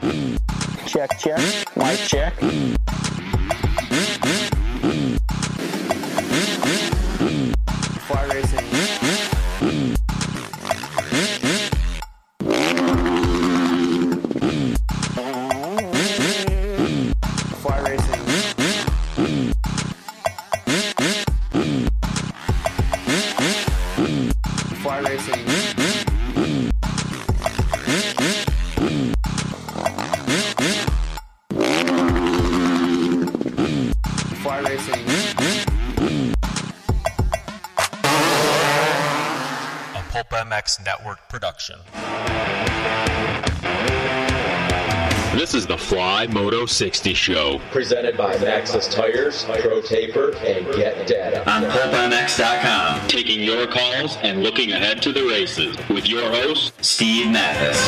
Check, check. Mic check. Fly racing. Is the Fly Moto 60 Show. presented by Maxxis Tires, Pro Taper, and Get Data. On PulpMX.com, taking your calls and looking ahead to the races with your host, Steve Matthes.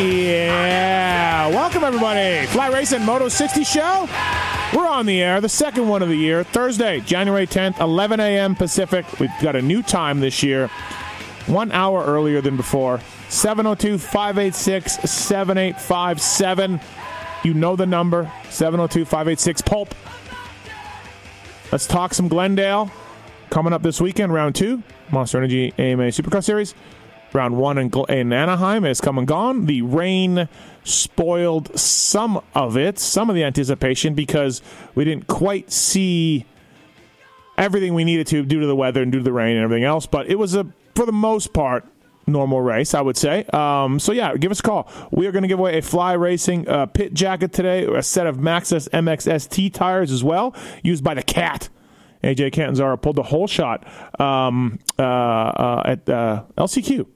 Yeah. Welcome, everybody. Fly Racing Moto 60 show. We're on the air, the second one of the year, Thursday, January 10th, 11 a.m. Pacific. We've got a new time this year, one hour earlier than before. 702 586 7857. You know the number 702 586 Pulp. Let's talk some Glendale. Coming up this weekend, round two, Monster Energy AMA Supercross Series. Round one in, in Anaheim has come and gone. The rain spoiled some of it, some of the anticipation, because we didn't quite see everything we needed to due to the weather and due to the rain and everything else. But it was a, for the most part, normal race, I would say. Um, so yeah, give us a call. We are going to give away a Fly Racing uh, pit jacket today, a set of Maxxis MXST tires as well, used by the Cat. AJ Catanzaro pulled the whole shot um, uh, uh, at uh, LCQ.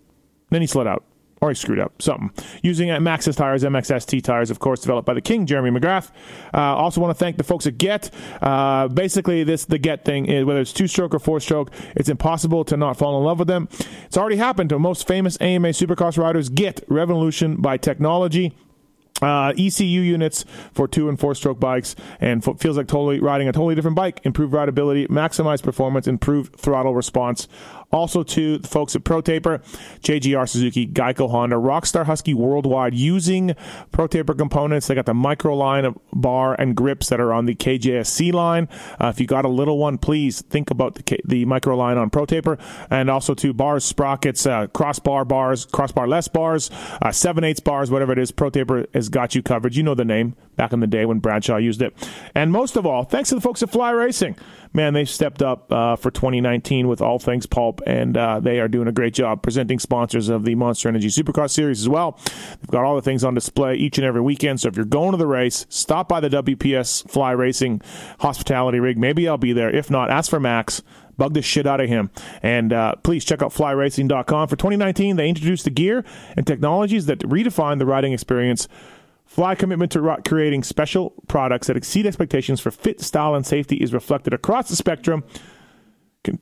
Then he slid out. Or he screwed up something. Using uh, Maxxis tires, MXST tires, of course, developed by the King, Jeremy McGrath. Uh, also want to thank the folks at Get. Uh, basically, this the Get thing, is, whether it's two stroke or four stroke, it's impossible to not fall in love with them. It's already happened to most famous AMA supercross riders. Get Revolution by Technology uh, ECU units for two and four stroke bikes and f- feels like totally riding a totally different bike. Improved rideability, maximized performance, improved throttle response. Also to the folks at Pro Taper, JGR Suzuki, Geico Honda, Rockstar Husky Worldwide using Pro Taper components. They got the micro line of bar and grips that are on the KJSC line. Uh, if you got a little one, please think about the, K- the micro line on Pro Taper. And also to bars, sprockets, uh, crossbar bars, crossbar less bars, uh, 7 8 bars, whatever it is. Pro Taper has got you covered. You know the name back in the day when Bradshaw used it. And most of all, thanks to the folks at Fly Racing. Man, they've stepped up uh, for 2019 with all things pulp, and uh, they are doing a great job presenting sponsors of the Monster Energy Supercross Series as well. They've got all the things on display each and every weekend. So if you're going to the race, stop by the WPS Fly Racing hospitality rig. Maybe I'll be there. If not, ask for Max bug the shit out of him. And uh, please check out flyracing.com. For 2019, they introduced the gear and technologies that redefine the riding experience. Fly commitment to creating special products that exceed expectations for fit, style, and safety is reflected across the spectrum.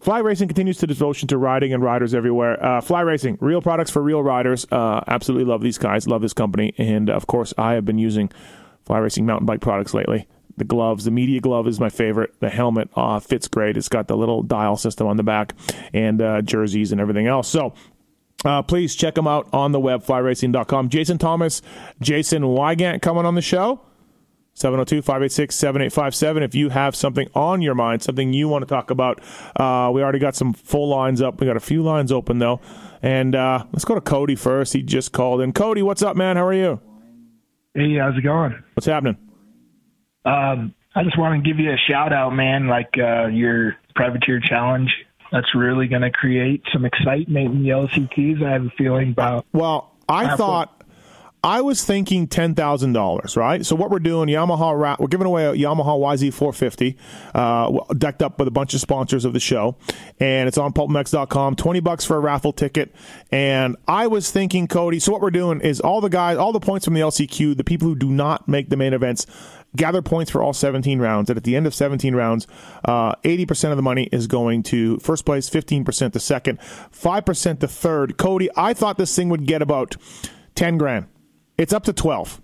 Fly Racing continues to devotion to riding and riders everywhere. Uh, Fly Racing, real products for real riders. Uh, absolutely love these guys, love this company, and of course, I have been using Fly Racing mountain bike products lately. The gloves, the media glove is my favorite. The helmet uh, fits great. It's got the little dial system on the back, and uh, jerseys and everything else. So. Uh, please check them out on the web, flyracing.com. Jason Thomas, Jason Weigandt coming on the show. 702 586 7857. If you have something on your mind, something you want to talk about, uh, we already got some full lines up. We got a few lines open, though. And uh, let's go to Cody first. He just called in. Cody, what's up, man? How are you? Hey, how's it going? What's happening? Um, I just want to give you a shout out, man. Like uh, your privateer challenge, that's really going to create some excitement in the LCQs. I have a feeling about. Well, I Apple. thought I was thinking ten thousand dollars, right? So what we're doing, Yamaha, we're giving away a Yamaha YZ450, uh, decked up with a bunch of sponsors of the show, and it's on PulpMX.com. Twenty bucks for a raffle ticket, and I was thinking, Cody. So what we're doing is all the guys, all the points from the LCQ, the people who do not make the main events. Gather points for all 17 rounds, and at the end of 17 rounds, uh, 80% of the money is going to first place, 15% to second, 5% to third. Cody, I thought this thing would get about 10 grand. It's up to 12.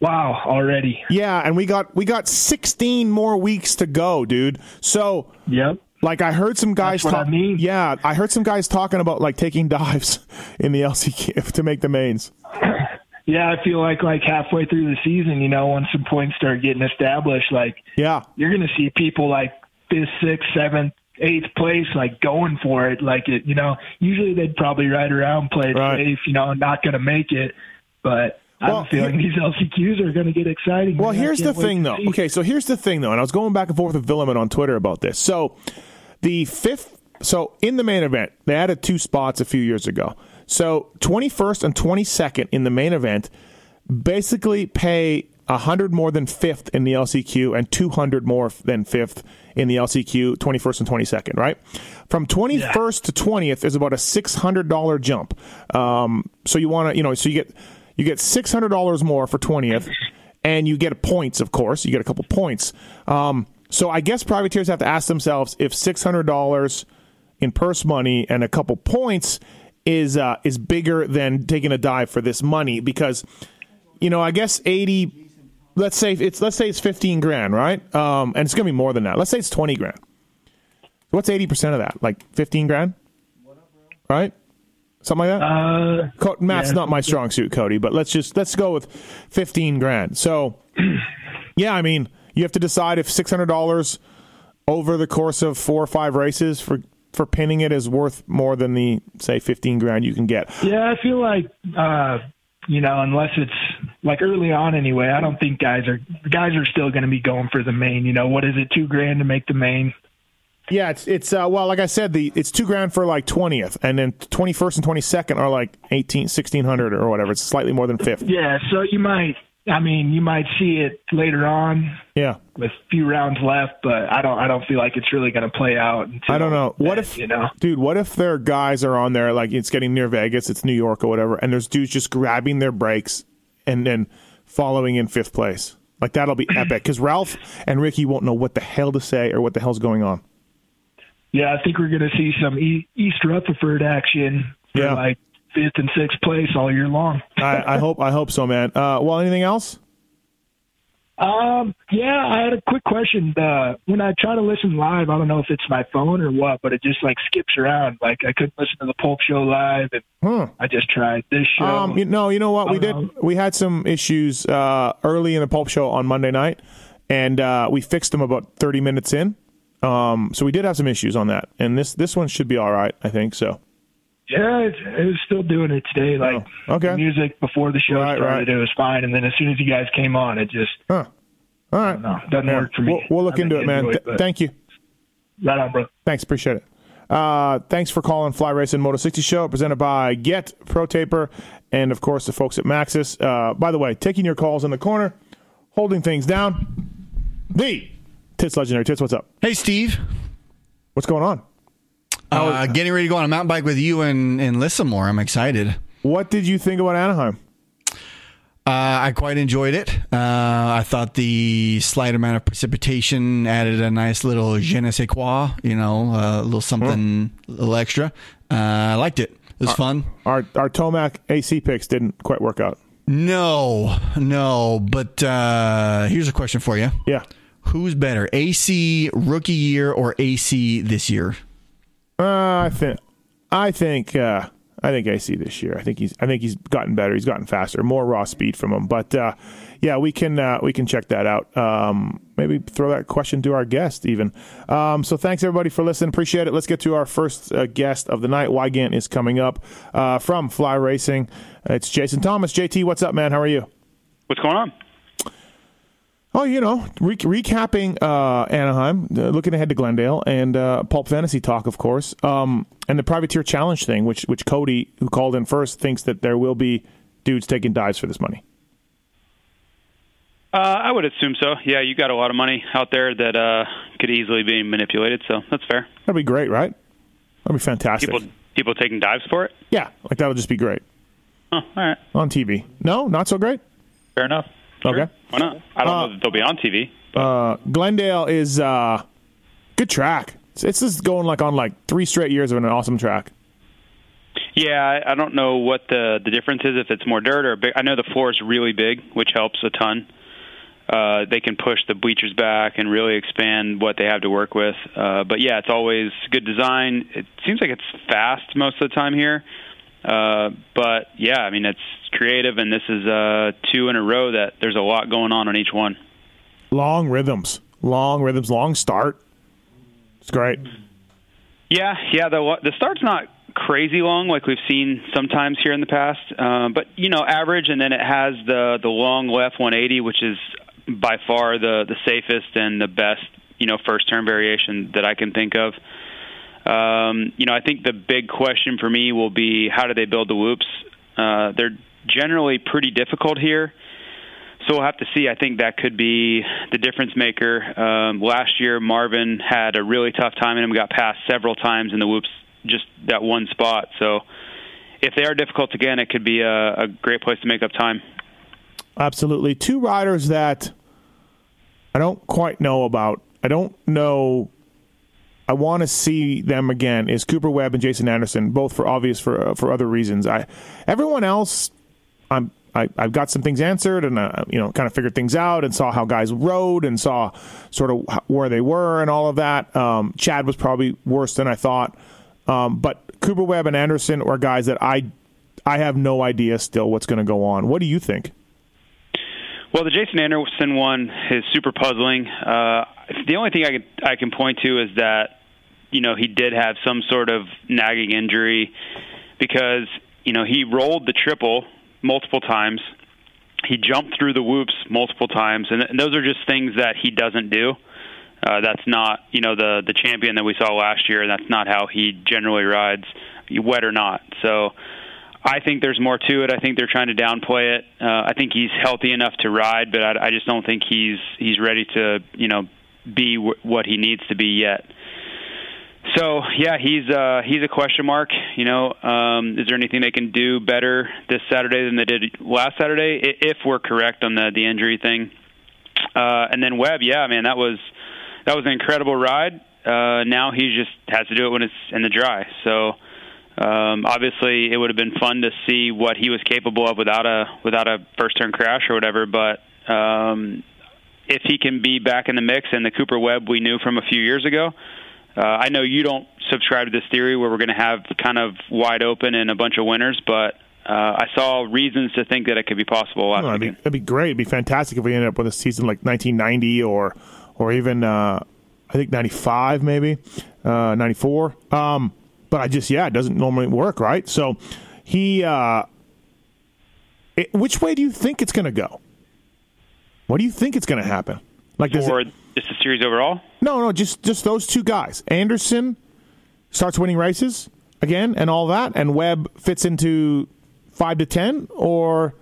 Wow, already. Yeah, and we got we got 16 more weeks to go, dude. So Yep. Like I heard some guys what I mean. Yeah, I heard some guys talking about like taking dives in the LCQ to make the mains. Yeah, I feel like like halfway through the season, you know, once some points start getting established, like Yeah. you're going to see people like fifth, sixth, seventh, eighth place, like going for it. Like it, you know, usually they'd probably ride around, play it Right. safe, you know, not going to make it. But Well, a feeling these LCQs are going to get exciting. Well, here's the thing, though. Okay, so here's the thing, though, and I was going back and forth with Vuillemin on Twitter about this. So, the fifth, so in the main event, they added two spots a few years ago. So, 21st and 22nd in the main event basically pay 100 more than fifth in the LCQ and 200 more than fifth in the LCQ, 21st and 22nd, right? From 21st to 20th, is about a $600 jump. Um, so you want to, you know, so you get you get $600 more for 20th, and you get points, of course. You get a couple points. Um, so I guess privateers have to ask themselves if $600 in purse money and a couple points is uh, is bigger than taking a dive for this money because you know I guess 80 let's say it's let's say it's 15 grand right? Um, and it's gonna be more than that. Let's say it's 20 grand. What's 80 percent of that? Like 15 grand? Right? Something like that? Uh, Co- math's yeah. not my strong suit, Cody, but let's just let's go with fifteen grand. So, yeah, I mean, you have to decide if six hundred dollars over the course of four or five races for for pinning it is worth more than the say fifteen grand you can get. Yeah, I feel like uh you know, unless it's like early on anyway, I don't think guys are guys are still going to be going for the main. You know, what is it, two grand to make the main? Yeah, it's it's uh, well, like I said, the it's two grand for like twentieth, and then twenty first and twenty second are like 18, 1600 or whatever. It's slightly more than fifth. Yeah, so you might, I mean, you might see it later on Yeah. With a few rounds left, but I don't, I don't feel like it's really going to play out. Until I don't know. What if you know? dude? What if their guys are on there like it's getting near Vegas, it's New York or whatever, and there's dudes just grabbing their brakes and then following in fifth place? Like that'll be epic because Ralph and Ricky won't know what the hell to say or what the hell's going on. Yeah, I think we're going to see some e- East Rutherford action for Yeah. like fifth and sixth place all year long. I, I hope I hope so, man. Uh, well, anything else? Um, yeah, I had a quick question. Uh, when I try to listen live, I don't know if it's my phone or what, but it just like skips around. Like I couldn't listen to the Pulp Show live, and Huh. I just tried this show. Um, you know, you know what we did? know. We had some issues uh, early in the Pulp Show on Monday night, and uh, we fixed them about thirty minutes in. Um, so we did have some issues on that, and this this one should be all right, I think. So yeah, it, it was still doing it today. Like Oh, okay. the music before the show Right, started, right. it was fine, and then as soon as you guys came on, it just Huh. All right. no, doesn't Yeah. work for me. We'll, we'll look I into it, man. enjoy Th- thank you. Right on, bro. Thanks. Appreciate it. Uh, thanks for calling Fly Racing Moto 60 Show, presented by Get Pro Taper, and of course the folks at Maxxis. Uh, by the way, taking your calls in the corner, holding things down. The Tits Legendary Tits, what's up? Hey, Steve. What's going on? Uh, getting ready to go on a mountain bike with you and, and listen more. I'm excited. What did you think about Anaheim? Uh, I quite enjoyed it. Uh, I thought the slight amount of precipitation added a nice little je ne sais quoi, you know, a little something, a little extra. Uh, I liked it. It was fun. Our our Tomac AC picks didn't quite work out. No, no. But uh, here's a question for you Yeah. Who's better, AC rookie year or AC this year? Uh, I think I think uh, I think AC this year. I think he's I think he's gotten better. He's gotten faster, more raw speed from him. But uh, yeah, we can uh, we can check that out. Um, maybe throw that question to our guest even. Um, so thanks everybody for listening. Appreciate it. Let's get to our first uh, guest of the night. Weigandt is coming up uh, from Fly Racing. It's Jason Thomas. JT, what's up, man? How are you? What's going on? Oh, you know, re- recapping uh, Anaheim, uh, looking ahead to Glendale, and uh, Pulp Fantasy talk, of course, um, and the Privateer Challenge thing, which which Cody, who called in first, thinks that there will be dudes taking dives for this money. Uh, I would assume so. Yeah, you got a lot of money out there that uh, could easily be manipulated, so that's fair. That'd be great, right? That'd be fantastic. People people taking dives for it. yeah, like that would just be great Huh, all right, on TV. No, not so great. fair enough. Okay. Why not? I don't know that they'll be on TV. Uh, Glendale is uh, good track. It's, it's just going like on like three straight years of an awesome track. Yeah, I, I don't know what the the difference is if it's more dirt or big. I know the floor is really big, which helps a ton. uh, they can push the bleachers back and really expand what they have to work with. Uh, but yeah, it's always good design. It seems like it's fast most of the time here. Uh, but yeah, I mean it's creative, and this is uh, two in a row that there's a lot going on on each one. Long rhythms, long rhythms, long start. It's great. Yeah, yeah. The the start's not crazy long like we've seen sometimes here in the past, uh, but you know, average, and then it has the the long left 180, which is by far the the safest and the best you know first turn variation that I can think of. Um, you know, I think the big question for me will be how do they build the whoops? Uh, they're generally pretty difficult here. So we'll have to see. I think that could be the difference maker. Um, last year, Marvin had a really tough time and him got passed several times in the whoops, just that one spot. So if they are difficult again, it could be a, a great place to make up time. Absolutely. Two riders that I don't quite know about. I don't know. I want to see them again. Is Cooper Webb and Jason Anderson both for obvious for uh, for other reasons. I everyone else, I'm I, I've got some things answered and uh, you know kind of figured things out and saw how guys rode and saw sort of where they were and all of that. Um, Chad was probably worse than I thought, um, but Cooper Webb and Anderson are guys that I I have no idea still what's going to go on. What do you think? Well, the Jason Anderson one is super puzzling. Uh, the only thing I can I can point to is that you know he did have some sort of nagging injury because you know he rolled the triple multiple times. He jumped through the whoops multiple times, and, and those are just things that he doesn't do. Uh, that's not you know the the champion that we saw last year. And that's not how he generally rides, wet or not. So I think there's more to it. I think they're trying to downplay it. Uh, I think he's healthy enough to ride, but I, I just don't think he's he's ready to you know be w- what he needs to be yet. So yeah, he's uh, he's a question mark. You know, um, is there anything they can do better this Saturday than they did last Saturday? If we're correct on the the injury thing, uh, and then Webb, yeah, man, that was that was an incredible ride. Uh, now he just has to do it when it's in the dry. So um, obviously, it would have been fun to see what he was capable of without a without a first turn crash or whatever. But um, if he can be back in the mix and the Cooper Webb we knew from a few years ago, uh, I know you don't subscribe to this theory where we're going to have kind of wide open and a bunch of winners, but uh, I saw reasons to think that it could be possible last No, that'd, be, that'd be great. It'd be fantastic if we ended up with a season like 1990 or or even uh, I think 95 maybe uh, 94. Um, but I just yeah, it doesn't normally work, right? So he, uh, it, which way do you think it's going to go? What do you think it's going to happen? Like does Or it, just the series overall? no, no, just just those two guys. Anderson starts winning races again and all that, and Webb fits into five to ten, or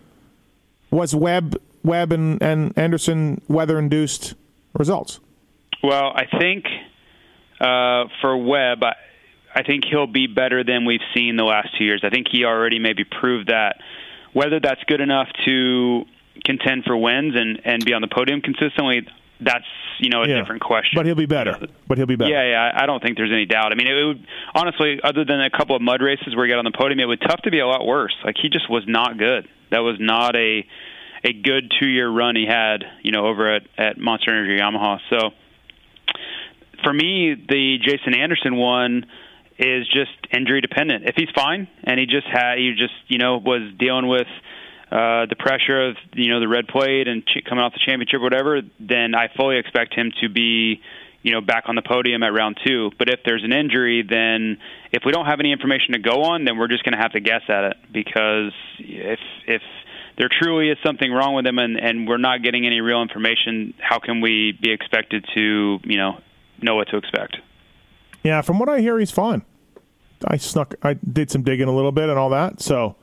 was Webb Webb and, and Anderson weather induced results? Well, I think uh, for Webb, I, I think he'll be better than we've seen the last two years. I think he already maybe proved that. Whether that's good enough to contend for wins and and be on the podium consistently, that's you know a Yeah. different question. But he'll be better. But he'll be better. Yeah, yeah, I I don't think there's any doubt. I mean, it would honestly, other than a couple of mud races where he got on the podium, it would tough to be a lot worse. Like he just was not good. That was not a a good two year run he had, you know, over at at Monster Energy Yamaha. So for me, the Jason Anderson one is just injury dependent. If he's fine and he just had he just you know was dealing with uh, the pressure of you know the red plate and ch- coming off the championship or whatever, then I fully expect him to be you know back on the podium at round two. But if there's an injury, then if we don't have any information to go on, then we're just going to have to guess at it because if if there truly is something wrong with him and, and we're not getting any real information, how can we be expected to you know know what to expect? Yeah, from what I hear, he's fine. I snuck. I did some digging a little bit and all that. So,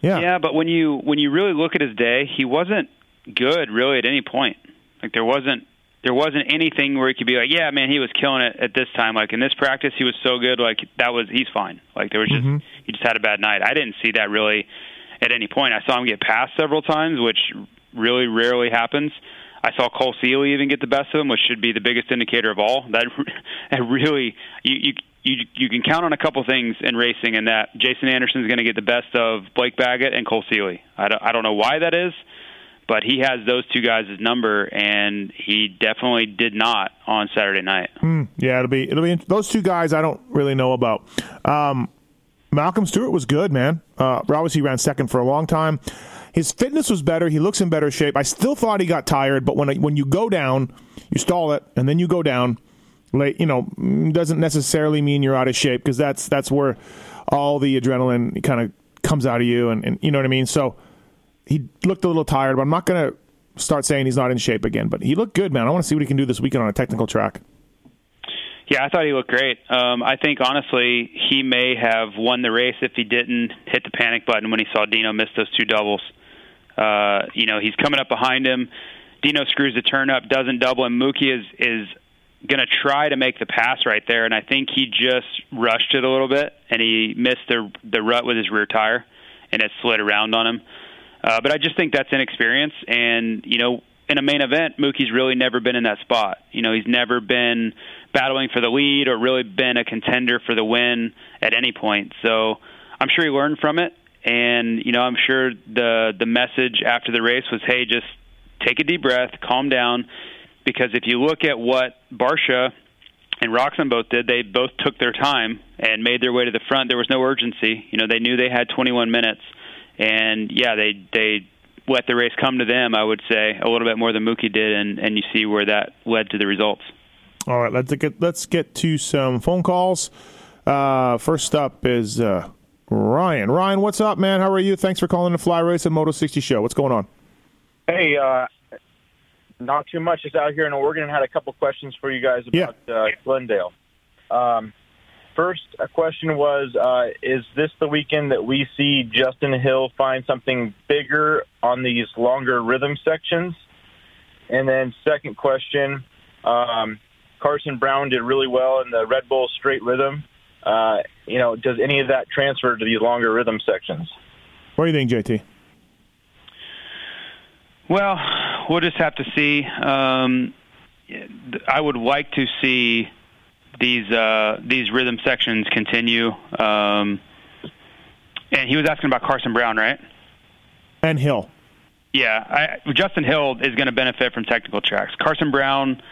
yeah, Yeah, but when you when you really look at his day, he wasn't good really at any point. Like there wasn't there wasn't anything where he could be like, yeah, man, he was killing it at this time. Like in this practice, he was so good. Like that was he's fine. Like there was just mm-hmm. he just had a bad night. I didn't see that really at any point. I saw him get passed several times, which really rarely happens. I saw Cole Seely even get the best of him, which should be the biggest indicator of all. That that really you you you you can count on a couple things in racing, and that Jason Anderson is going to get the best of Blake Baggett and Cole Seely. I don't, I don't know why that is, but he has those two guys' number, and he definitely did not on Saturday night. Hmm. yeah, it'll be it'll be those two guys. I don't really know about. Um, Malcolm Stewart was good, man. Uh, obviously, he ran second for a long time. His fitness was better. He looks in better shape. I still thought he got tired, but when when you go down, you stall it, and then you go down. Late, you know, doesn't necessarily mean you're out of shape because that's that's where all the adrenaline kind of comes out of you, and, and you know what I mean. So he looked a little tired, but I'm not to start saying he's not in shape again. But he looked good, man. I want to see what he can do this weekend on a technical track. Yeah, I thought he looked great. Um, I think honestly, he may have won the race if he didn't hit the panic button when he saw Dino miss those two doubles. Uh, you know, he's coming up behind him. Dino screws the turn up, doesn't double, and Mookie is is going to try to make the pass right there, and I think he just rushed it a little bit, and he missed the the rut with his rear tire, and it slid around on him. Uh, but I just think that's inexperience, and you know, in a main event, Mookie's really never been in that spot. You know, he's never been battling for the lead or really been a contender for the win at any point. So I'm sure he learned from it, and you know, I'm sure the the message after the race was, "Hey, just take a deep breath, calm down." Because if you look at what Barcia and Roczen both did, they both took their time and made their way to the front. There was no urgency. You know, they knew they had 21 minutes, and yeah, they they let the race come to them. I would say a little bit more than Mookie did, and and you see where that led to the results. All right, let's get let's get to some phone calls. Uh, first up is uh, Ryan. Ryan, what's up, man? How are you? Thanks for calling the Fly Racing Moto 60 show. What's going on? Hey, uh, not too much. Just out here in Oregon, and had a couple questions for you guys about Yeah. uh, Glendale. Um, first, a question was: uh, Is this the weekend that we see Justin Hill find something bigger on these longer rhythm sections? And then, second question: um, Carson Brown did really well in the Red Bull straight rhythm. Uh, you know, does any of that transfer to these longer rhythm sections? What do you think, JT? Well, we'll just have to see. Um, I would like to see these uh, these rhythm sections continue. Um, and he was asking about Carson Brown, right? And Hill. Yeah, I, Justin Hill is going to benefit from technical tracks. Carson Brown,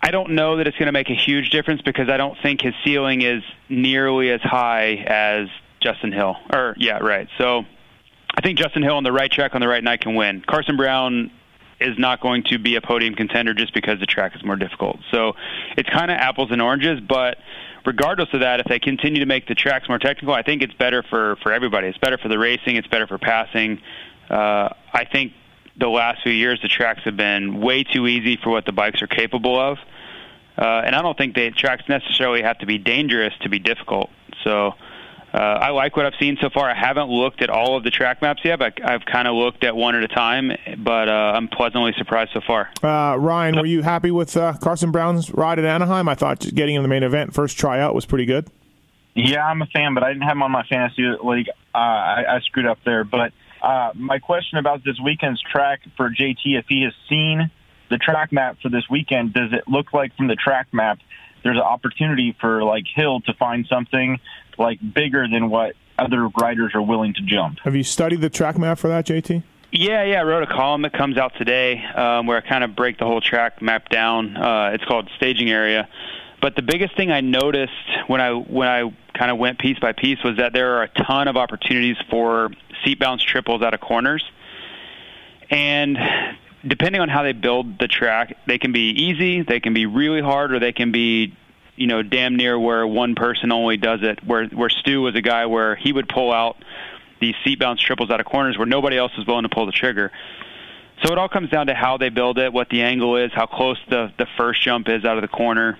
I don't know that it's going to make a huge difference because I don't think his ceiling is nearly as high as Justin Hill. Or yeah, right. So I think Justin Hill on the right track on the right night can win. Carson Brown is not going to be a podium contender just because the track is more difficult. So it's kind of apples and oranges, but regardless of that, if they continue to make the tracks more technical, I think it's better for for everybody. It's better for the racing. It's better for passing. Uh, I think the last few years the tracks have been way too easy for what the bikes are capable of, uh, and I don't think the tracks necessarily have to be dangerous to be difficult. So. Uh, I like what I've seen so far. I haven't looked at all of the track maps yet, but I've kind of looked at one at a time. But uh, I'm pleasantly surprised so far. Uh, Ryan, were you happy with uh, Carson Brown's ride at Anaheim? I thought just getting in the main event, first tryout, was pretty good. Yeah, I'm a fan, but I didn't have him on my fantasy league. Uh, I, I screwed up there. But uh, my question about this weekend's track for JT, if he has seen the track map for this weekend, does it look like from the track map there's an opportunity for like Hill to find something like bigger than what other riders are willing to jump? Have you studied the track map for that, JT? Yeah, yeah, I wrote a column that comes out today um, where I kind of break the whole track map down. Uh, it's called Staging Area. But the biggest thing I noticed when I when I kind of went piece by piece was that there are a ton of opportunities for seat bounce triples out of corners, and depending on how they build the track, they can be easy, they can be really hard, or they can be you know damn near where one person only does it. Where where Stu was a guy where he would pull out these seat bounce triples out of corners where nobody else is willing to pull the trigger. So it all comes down to how they build it, what the angle is, how close the the first jump is out of the corner,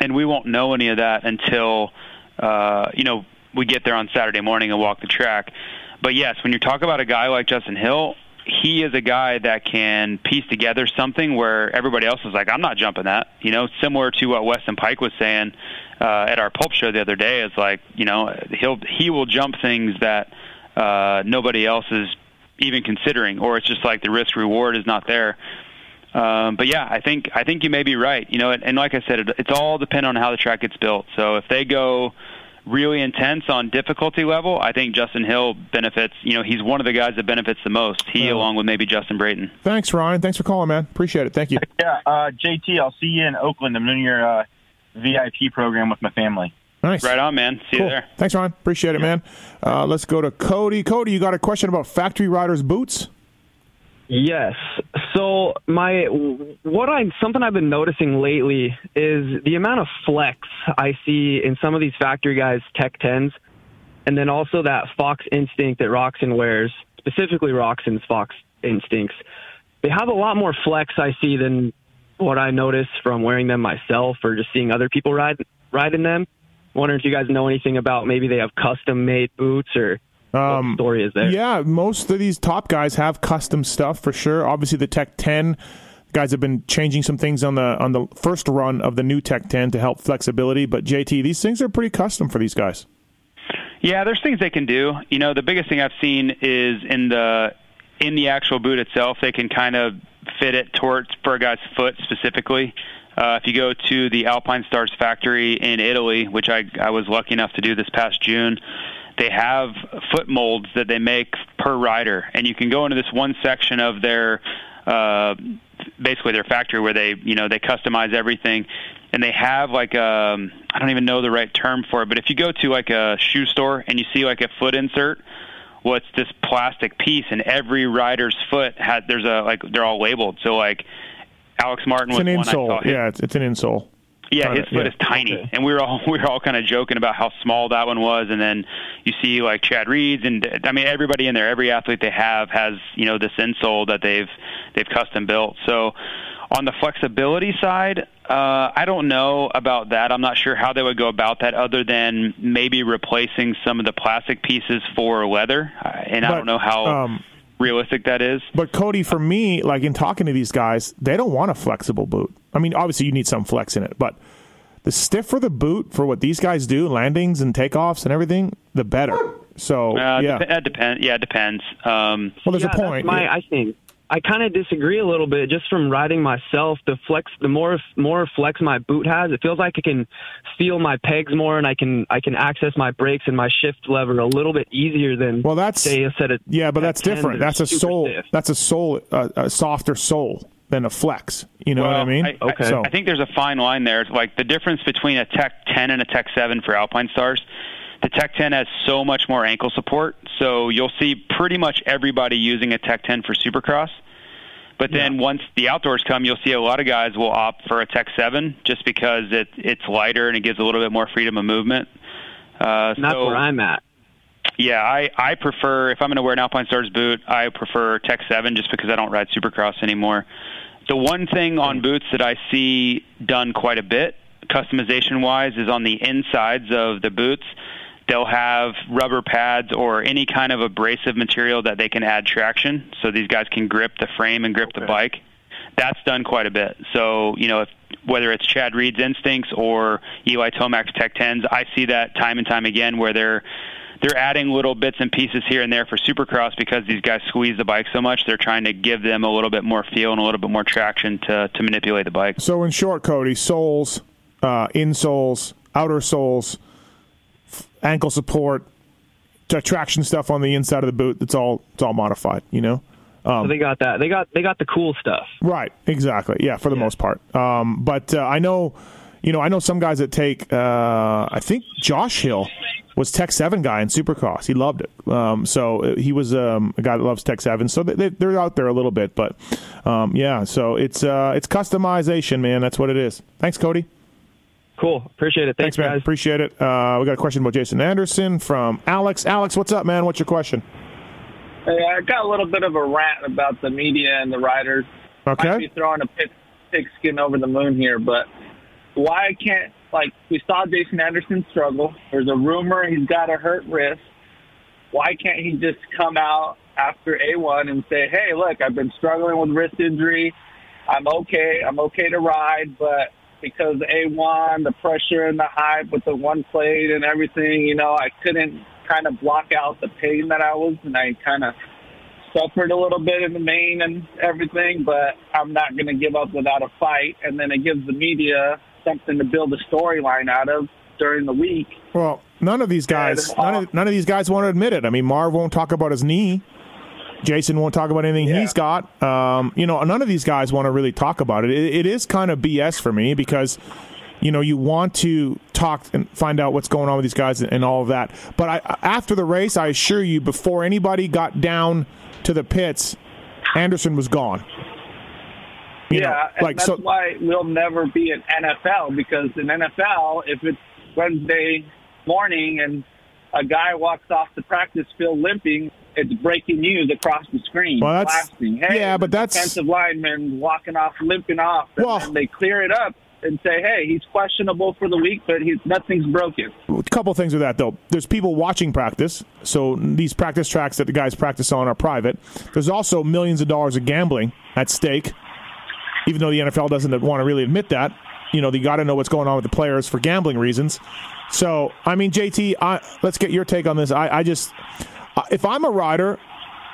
and we won't know any of that until uh, you know we get there on Saturday morning and walk the track. But yes, when you talk about a guy like Justin Hill, he is a guy that can piece together something where everybody else is like, I'm not jumping that. You know, similar to what Weston Peick was saying uh, at our pulp show the other day. Is like, you know, he'll he will jump things that uh, nobody else is even considering, or it's just like the risk reward is not there. Um, but yeah, I think I think you may be right. You know, and, and like I said, it, it's all dependent on how the track gets built. So if they go really intense on difficulty level, I think Justin Hill benefits. You know, he's one of the guys that benefits the most. He, Yeah. along with maybe Justin Brayton. Thanks, Ryan. Thanks for calling, man. Appreciate it. Thank you. Yeah, uh, JT, I'll see you in Oakland. I'm doing your uh, VIP program with my family. Nice. Right on, man. See Cool. you there. Thanks, Ryan. Appreciate it, man. Uh, let's go to Cody. Cody, you got a question about factory riders' boots? Yes. So my what I'm something I've been noticing lately is the amount of flex I see in some of these factory guys Tech 10s and then also that Fox Instinct that Roczen wears, specifically Roczen's Fox Instincts. They have a lot more flex I see than what I notice from wearing them myself or just seeing other people ride ride in them. Wondering if you guys know anything about maybe they have custom made boots or what story is there. Yeah, most of these top guys have custom stuff for sure. Obviously, the Tech 10 guys have been changing some things on the on the first run of the new Tech 10 to help flexibility. But JT, these things are pretty custom for these guys. Yeah, there's things they can do. You know, the biggest thing I've seen is in the in the actual boot itself, they can kind of fit it towards for a guy's foot specifically. Uh, if you go to the Alpinestars factory in Italy, which I, I was lucky enough to do this past June, they have foot molds that they make per rider, and you can go into this one section of their uh, basically their factory where they you know they customize everything, and they have like um I don't even know the right term for it, but if you go to like a shoe store and you see like a foot insert, well, it's this plastic piece, and every rider's foot had there's a like they're all labeled. So like Alex Martin It's was an one I saw. insole. His- Yeah, it's, it's an insole. Yeah, his foot yeah. is tiny, and we were all we were all kind of joking about how small that one was. And then you see like Chad Reeds, and I mean everybody in there, every athlete they have has you know this insole that they've they've custom built. So on the flexibility side, uh, I don't know about that. I'm not sure how they would go about that, other than maybe replacing some of the plastic pieces for leather. Uh, And I don't know how um, realistic that is. But Cody, for me, like in talking to these guys, they don't want a flexible boot. I mean, obviously you need some flex in it, but the stiffer the boot for what these guys do, landings and takeoffs and everything, the better. So Uh, yeah, dep- that depends. Yeah, it depends. Um, well, there's yeah, a point. That's my, I think I kind of disagree a little bit just from riding myself. The flex, the more more flex my boot has, it feels like I can feel my pegs more, and I can I can access my brakes and my shift lever a little bit easier than well, that's say a set of yeah, but that's 10s different. are That's a super sole. stiff. That's a sole, uh, a softer sole than a flex. You know what I mean? I, So I think there's a fine line there. It's like the difference between a Tech 10 and a Tech 7 for Alpinestars. The Tech 10 has so much more ankle support, so you'll see pretty much everybody using a Tech 10 for Supercross. But then once the outdoors come, you'll see a lot of guys will opt for a Tech 7 just because it, it's lighter and it gives a little bit more freedom of movement. Uh, And that's so, where I'm at. Yeah, I, I prefer if I'm going to wear an Alpinestars boot, I prefer Tech 7 just because I don't ride Supercross anymore. The one thing on boots that I see done quite a bit, customization wise, is on the insides of the boots. They'll have rubber pads or any kind of abrasive material that they can add traction, so these guys can grip the frame and grip the bike. That's done quite a bit. So you know, if, whether it's Chad Reed's instincts or Eli Tomac's Tech 10s, I see that time and time again where they're they're adding little bits and pieces here and there for Supercross because these guys squeeze the bike so much. They're trying to give them a little bit more feel and a little bit more traction to to manipulate the bike. So in short, Cody, soles, uh, insoles, outer soles, f- ankle support, t- traction stuff on the inside of the boot. That's all it's all modified. You know. Um, so they got that. They got they got the cool stuff. Right. Exactly. Yeah. For the most part. Um, but uh, I know, you know, I know some guys that take. Uh, I think Josh Hill was Tech Seven guy in Supercross. He loved it. Um, so uh, he was um, a guy that loves Tech Seven. So they, they're out there a little bit, but um, yeah. So it's uh, it's customization, man. That's what it is. Thanks, Cody. Cool. Appreciate it. Thanks, man. guys. Appreciate it. Uh, we got a question about Jason Anderson from Alex. Alex, what's up, man? What's your question? Hey, I got a little bit of a rant about the media and the riders. Okay. Might be throwing a pig, pigskin over the moon here, but why can't like we saw Jason Anderson struggle? There's a rumor he's got a hurt wrist. Why can't he just come out after A1 and say, "Hey, look, I've been struggling with wrist injury. I'm okay. I'm okay to ride, but because A1, the pressure and the hype with the one plate and everything, you know, I couldn't kind of block out the pain that I was, and I kind of suffered a little bit in the main and everything, but I'm not going to give up without a fight. And then it gives the media something to build a storyline out of during the week. Well, none of these guys, none of, none of these guys want to admit it. I mean, Marv won't talk about his knee. Jason won't talk about anything he's got. Um, you know, none of these guys want to really talk about it. it. It is kind of BS for me because, you know, you want to talk and find out what's going on with these guys and, and all of that. But I, after the race, I assure you, before anybody got down to the pits, Anderson was gone. You yeah, know, and like that's so. why we'll never be an NFL because in NFL, if it's Wednesday morning and a guy walks off the practice field limping, it's breaking news across the screen, Well, that's- blasting. Hey, yeah, but that's- defensive lineman walking off, limping off, and Well- they clear it up and say, "Hey, he's questionable for the week, but he's nothing's broken." A couple things with that though. There's people watching practice, so these practice tracks that the guys practice on are private. There's also millions of dollars of gambling at stake, even though the NFL doesn't want to really admit that. You know, you got to know what's going on with the players for gambling reasons. So, I mean, JT, I, let's get your take on this. I, I just, if I'm a rider,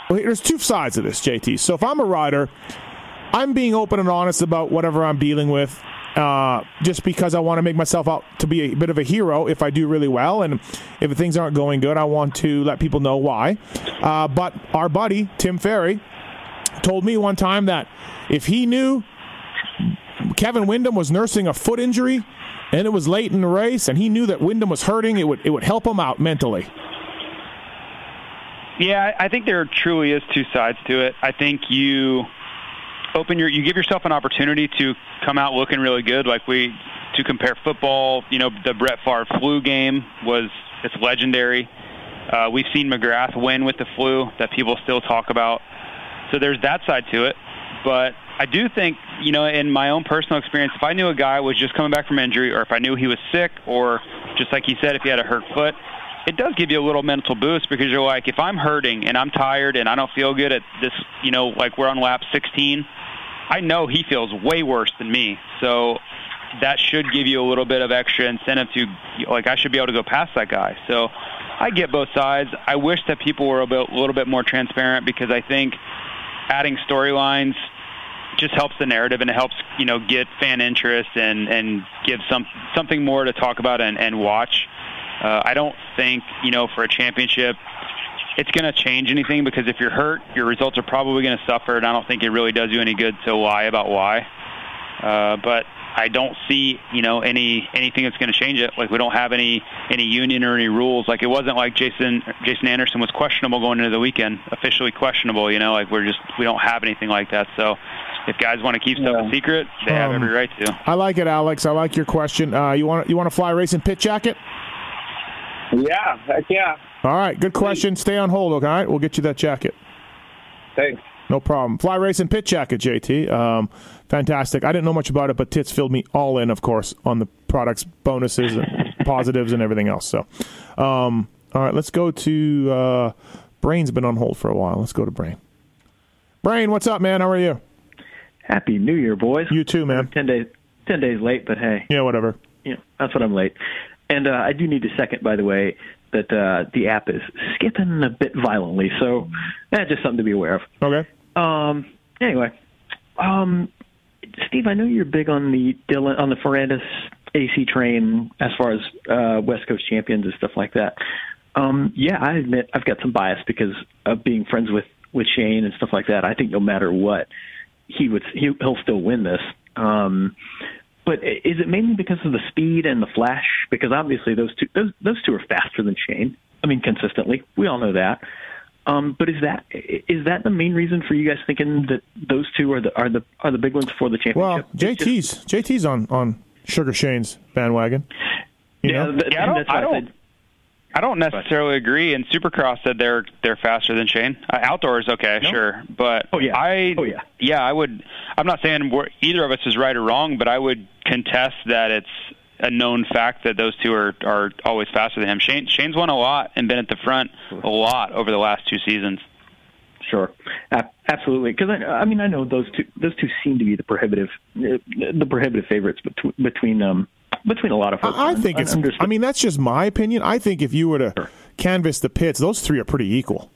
there's two sides of this, JT. So if I'm a rider, I'm being open and honest about whatever I'm dealing with, uh, just because I want to make myself out to be a bit of a hero if I do really well, and if things aren't going good, I want to let people know why. Uh, but our buddy Tim Ferry told me one time that if he knew Kevin Windham was nursing a foot injury and it was late in the race, and he knew that Wyndham was hurting, it would it would help him out mentally. Yeah, I I think there truly is two sides to it. I think you open your you give yourself an opportunity to come out looking really good like we to compare football, you know, the Brett Favre flu game was it's legendary. Uh, we've seen McGrath win with the flu that people still talk about. So there's that side to it. But I do think, you know, in my own personal experience, if I knew a guy was just coming back from injury or if I knew he was sick or just like he said, if he had a hurt foot, it does give you a little mental boost because you're like, if I'm hurting and I'm tired and I don't feel good at this, you know, like we're on lap 16, I know he feels way worse than me. So that should give you a little bit of extra incentive to, like, I should be able to go past that guy. So I get both sides. I wish that people were a, bit, a little bit more transparent because I think adding storylines just helps the narrative and it helps you know get fan interest and and give some something more to talk about and, and watch. Uh, I don't think you know for a championship it's going to change anything because if you're hurt, your results are probably going to suffer, and I don't think it really does you any good to lie about why. Uh, but I don't see you know any anything that's going to change it. Like we don't have any any union or any rules. Like it wasn't like Jason Jason Anderson was questionable going into the weekend, officially questionable. You know, like we're just we don't have anything like that. So if guys want to keep stuff a secret, they have Um, every right to. I like it, Alex. I like your question. Uh, you want you want to fly racing pit jacket? Yeah, heck yeah. All right, good question. Stay on hold, okay? All right, we'll get you that jacket. Thanks. No problem. Fly racing pit jacket, JT. Um, fantastic. I didn't know much about it, but Tits filled me all in, of course, on the products, bonuses, and positives, and everything else. So, um, all right, let's go to uh, Brain's been on hold for a while. Let's go to Brain. Brain, what's up, man? How are you? Happy New Year, boys. You too, man. Ten days, ten days late, but hey, Yeah, whatever. you know, that's what I'm late. And uh, I do need to second, by the way, that uh, the app is skipping a bit violently. So that's just something to be aware of. Okay. Um. Anyway, um, Steve, I know you're big on the Dylan on the Ferrandis AC train as far as uh, West Coast champions and stuff like that. Um, yeah, I admit I've got some bias because of being friends with with Shane and stuff like that. I think no matter what, he would he, he'll still win this. Um, but is it mainly because of the speed and the flash? Because obviously those two those those two are faster than Shane. I mean, consistently, we all know that. Um, but is that is that the main reason for you guys thinking that those two are the are the are the big ones for the championship? Well, JT's JT's on on Sugar Shane's bandwagon. You Yeah, know? th- Yeah, I don't. that's I I don't. I don't necessarily agree. And Supercross said they're they're faster than Shane. Uh, outdoors, okay, sure, but oh yeah, I oh yeah, yeah, I would. I'm not saying either of us is right or wrong, but I would contest that it's a known fact that those two are are always faster than him. Shane Shane's won a lot and been at the front a lot over the last two seasons. Sure, absolutely. Because I, I mean, I know those two those two seem to be the prohibitive uh, the prohibitive favorites between between um between a lot of folks. I, I think Un- it's. understood. I mean, that's just my opinion. I think if you were to canvass the pits, those three are pretty equal.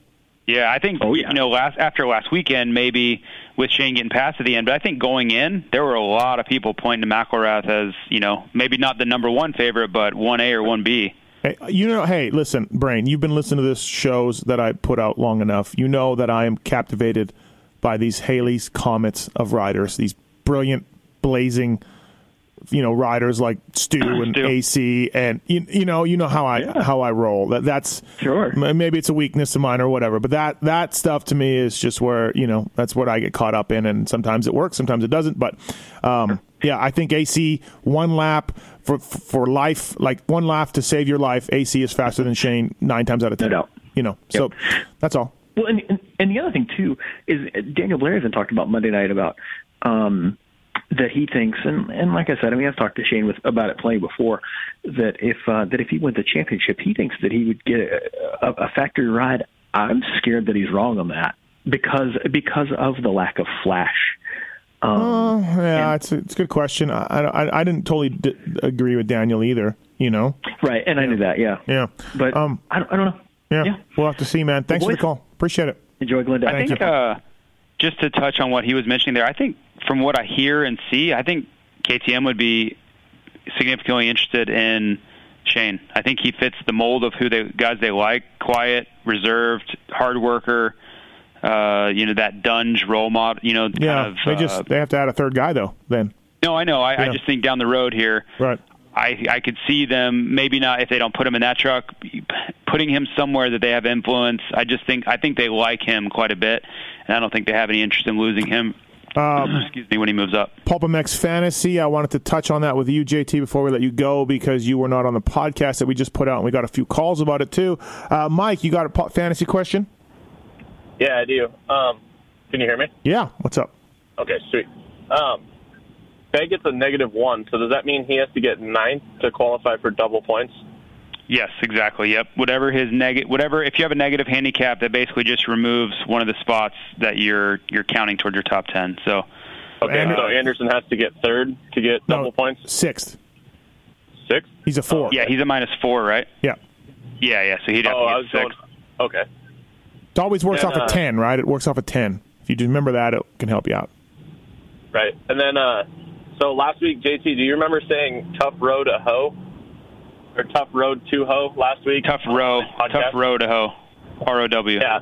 Yeah, I think oh, yeah. you know last after last weekend, maybe with Shane getting past at the end, but I think going in, there were a lot of people pointing to McElrath as you know maybe not the number one favorite, but one A or one B. Hey, you know, hey, listen, Brain, you've been listening to this shows that I put out long enough. You know that I am captivated by these Haley's comets of riders, these brilliant, blazing, you know, riders like Stu and AC, and you, you know, you know how I how I roll. That that's sure. Maybe it's a weakness of mine or whatever, but that that stuff to me is just where you know that's what I get caught up in, and sometimes it works, sometimes it doesn't. But um, yeah, I think AC one lap for for life, like one lap to save your life. AC is faster than Shane nine times out of ten. No You know, so that's all. Well, and, and and the other thing too is Daniel Blair hasn't talked about Monday night about um, that he thinks, and and like I said, I mean I've talked to Shane with about it plenty before. That if uh, that if he wins the championship, he thinks that he would get a, a, a factory ride. I'm scared that he's wrong on that because because of the lack of flash. Um, Oh yeah, it's a, it's a good question. I I, I didn't totally d- agree with Daniel either. You know, right? And I knew that. Yeah, yeah. But um, I don't, I don't know. Yeah, we'll have to see, man. Thanks for the call. Appreciate it. Enjoy Glendale. I think uh, just to touch on what he was mentioning there, I think from what I hear and see, I think KTM would be significantly interested in Shane. I think he fits the mold of who they guys they like: quiet, reserved, hard worker. Uh, you know that Dungey role model. You know, Yeah, kind of. they uh, just they have to add a third guy though. Then no, I know. I, I just think down the road here, right? I I could see them maybe not if they don't put him in that truck, putting him somewhere that they have influence. I just think I think they like him quite a bit, and I don't think they have any interest in losing him. Um, excuse me when he moves up. PulpMX Fantasy. I wanted to touch on that with you, JT, before we let you go because you were not on the podcast that we just put out, and we got a few calls about it too. Uh, Mike, you got a pu- fantasy question? Yeah, I do. Um, can you hear me? Yeah. What's up? Okay, sweet. Um, Peg gets a negative one, so does that mean he has to get ninth to qualify for double points? Yes, exactly. Yep. Whatever his negative, whatever. If you have a negative handicap, that basically just removes one of the spots that you're you're counting toward your top ten. So. Okay, so Anderson has to get third to get double points. Sixth. Sixth. He's a four. Yeah, he's a minus four, right? Yeah. Yeah, yeah. So he'd have Oh, I to was get six. going. Okay. It always works And, off a uh, ten, right? It works off a ten. If you just remember that, it can help you out. Right. And then, uh, so last week, JT, do you remember saying tough road to hoe? Or tough road to hoe last week? Tough row, tough row to hoe. R O W. Yeah.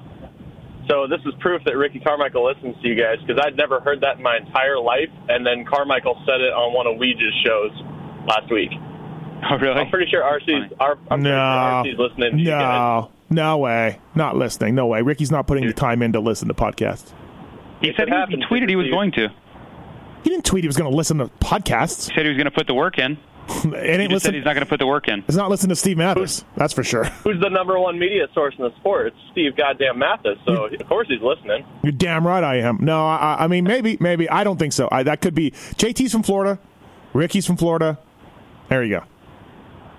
So this is proof that Ricky Carmichael listens to you guys because I'd never heard that in my entire life. And then Carmichael said it on one of Ouija's shows last week. Oh, really? I'm pretty sure RC's, R, I'm no, sure RC's listening to you guys. no, no way. Not listening. No way. Ricky's not putting the time in to listen to podcasts. He said he, he tweeted he was going to. He didn't tweet he was going to listen to podcasts. He said he was going to put the work in. It He just listen. said he's not going to put the work in. He's not listening to Steve Matthes. That's for sure. Who's the number one media source in the sport? It's Steve Goddamn Mathis. So of course he's listening. You're damn right I am. No, I, I mean maybe, maybe I don't think so. I, that could be JT's from Florida, Ricky's from Florida. There you go.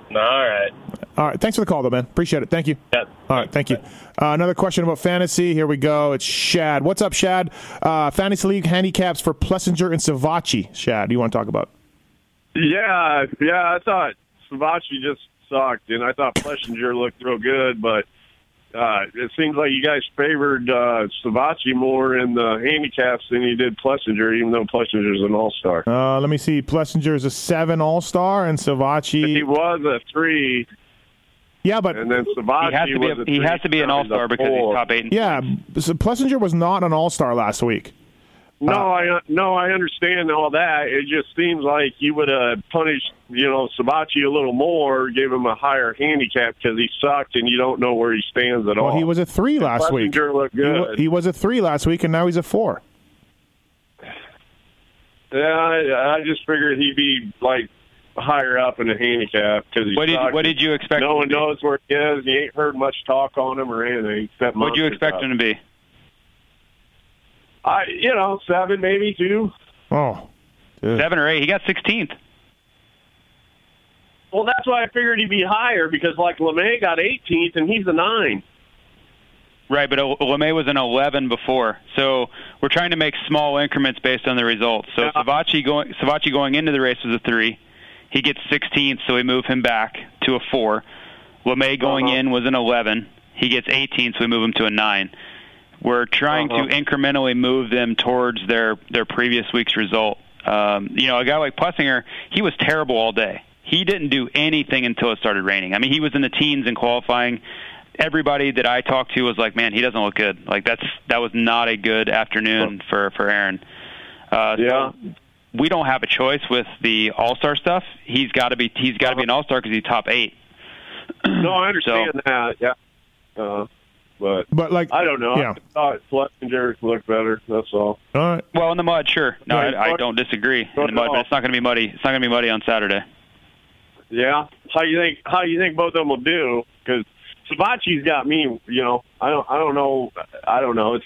All right. All right. Thanks for the call, though, man. Appreciate it. Thank you. Yeah. All right. Thank you. Uh, another question about fantasy. Here we go. It's Shad. What's up, Shad? Uh, fantasy league handicaps for Plessinger and Savatgy. Shad, do you want to talk about? Yeah, yeah, I thought Savatgy just sucked, and I thought Plessinger looked real good, but uh, it seems like you guys favored uh, Savatgy more in the handicaps than you did Plessinger, even though Plessinger's an all-star. Uh, let me see. Plessinger is a seven All Star, and Savatgy. He was a three. Yeah, but and then Savatgy He has to be. was A, a he has to be an all star because he's top eight. Yeah, so Plessinger was not an All Star last week. No, uh, I no, I understand all that. It just seems like you would have punished, you know, Savatgy a little more, give him a higher handicap because he sucked, and you don't know where he stands at Well, all. he was a three last week. Plessinger looked He good. He was a three last week, and now he's a four. Yeah, I, I just figured he'd be like higher up in the handicap because What did- what did you expect No him one to be? knows where he is. He ain't heard much talk on him or anything. Except What would you expect Truck. him to be? I, you know, seven maybe two. Oh, seven or eight. He got 16th. Well, that's why I figured he'd be higher because like LeMay got 18th and he's a nine. Right, but LeMay was an 11 before, so we're trying to make small increments based on the results. So Savatgy going Savatgy going into the race was a three. He gets 16th, so we move him back to a four. LeMay going uh-huh. in was an 11. He gets 18th, so we move him to a nine. We're trying to incrementally move them towards their their previous week's result. Um, you know, a guy like Plessinger, he was terrible all day. he didn't do anything until it started raining. I mean, he was in the teens in qualifying. Everybody that I talked to was like, "Man, he doesn't look good." Like that's that was not a good afternoon for for Aaron. Uh, yeah. So we don't have a choice with the All Star stuff. He's got to be he's got to be an All Star because he's top eight. No, I understand So- that. Yeah. Uh, but but like I don't know. yeah. I thought Plessinger looked better. That's all. All right. Well, in the mud, sure. No, Right. I, I don't disagree in the mud, but it's not going to be muddy. It's not going to be muddy on Saturday. Yeah. How you think? How you think both of them will do? Because Savatgy's got me. You know, I don't. I don't know. I don't know. It's.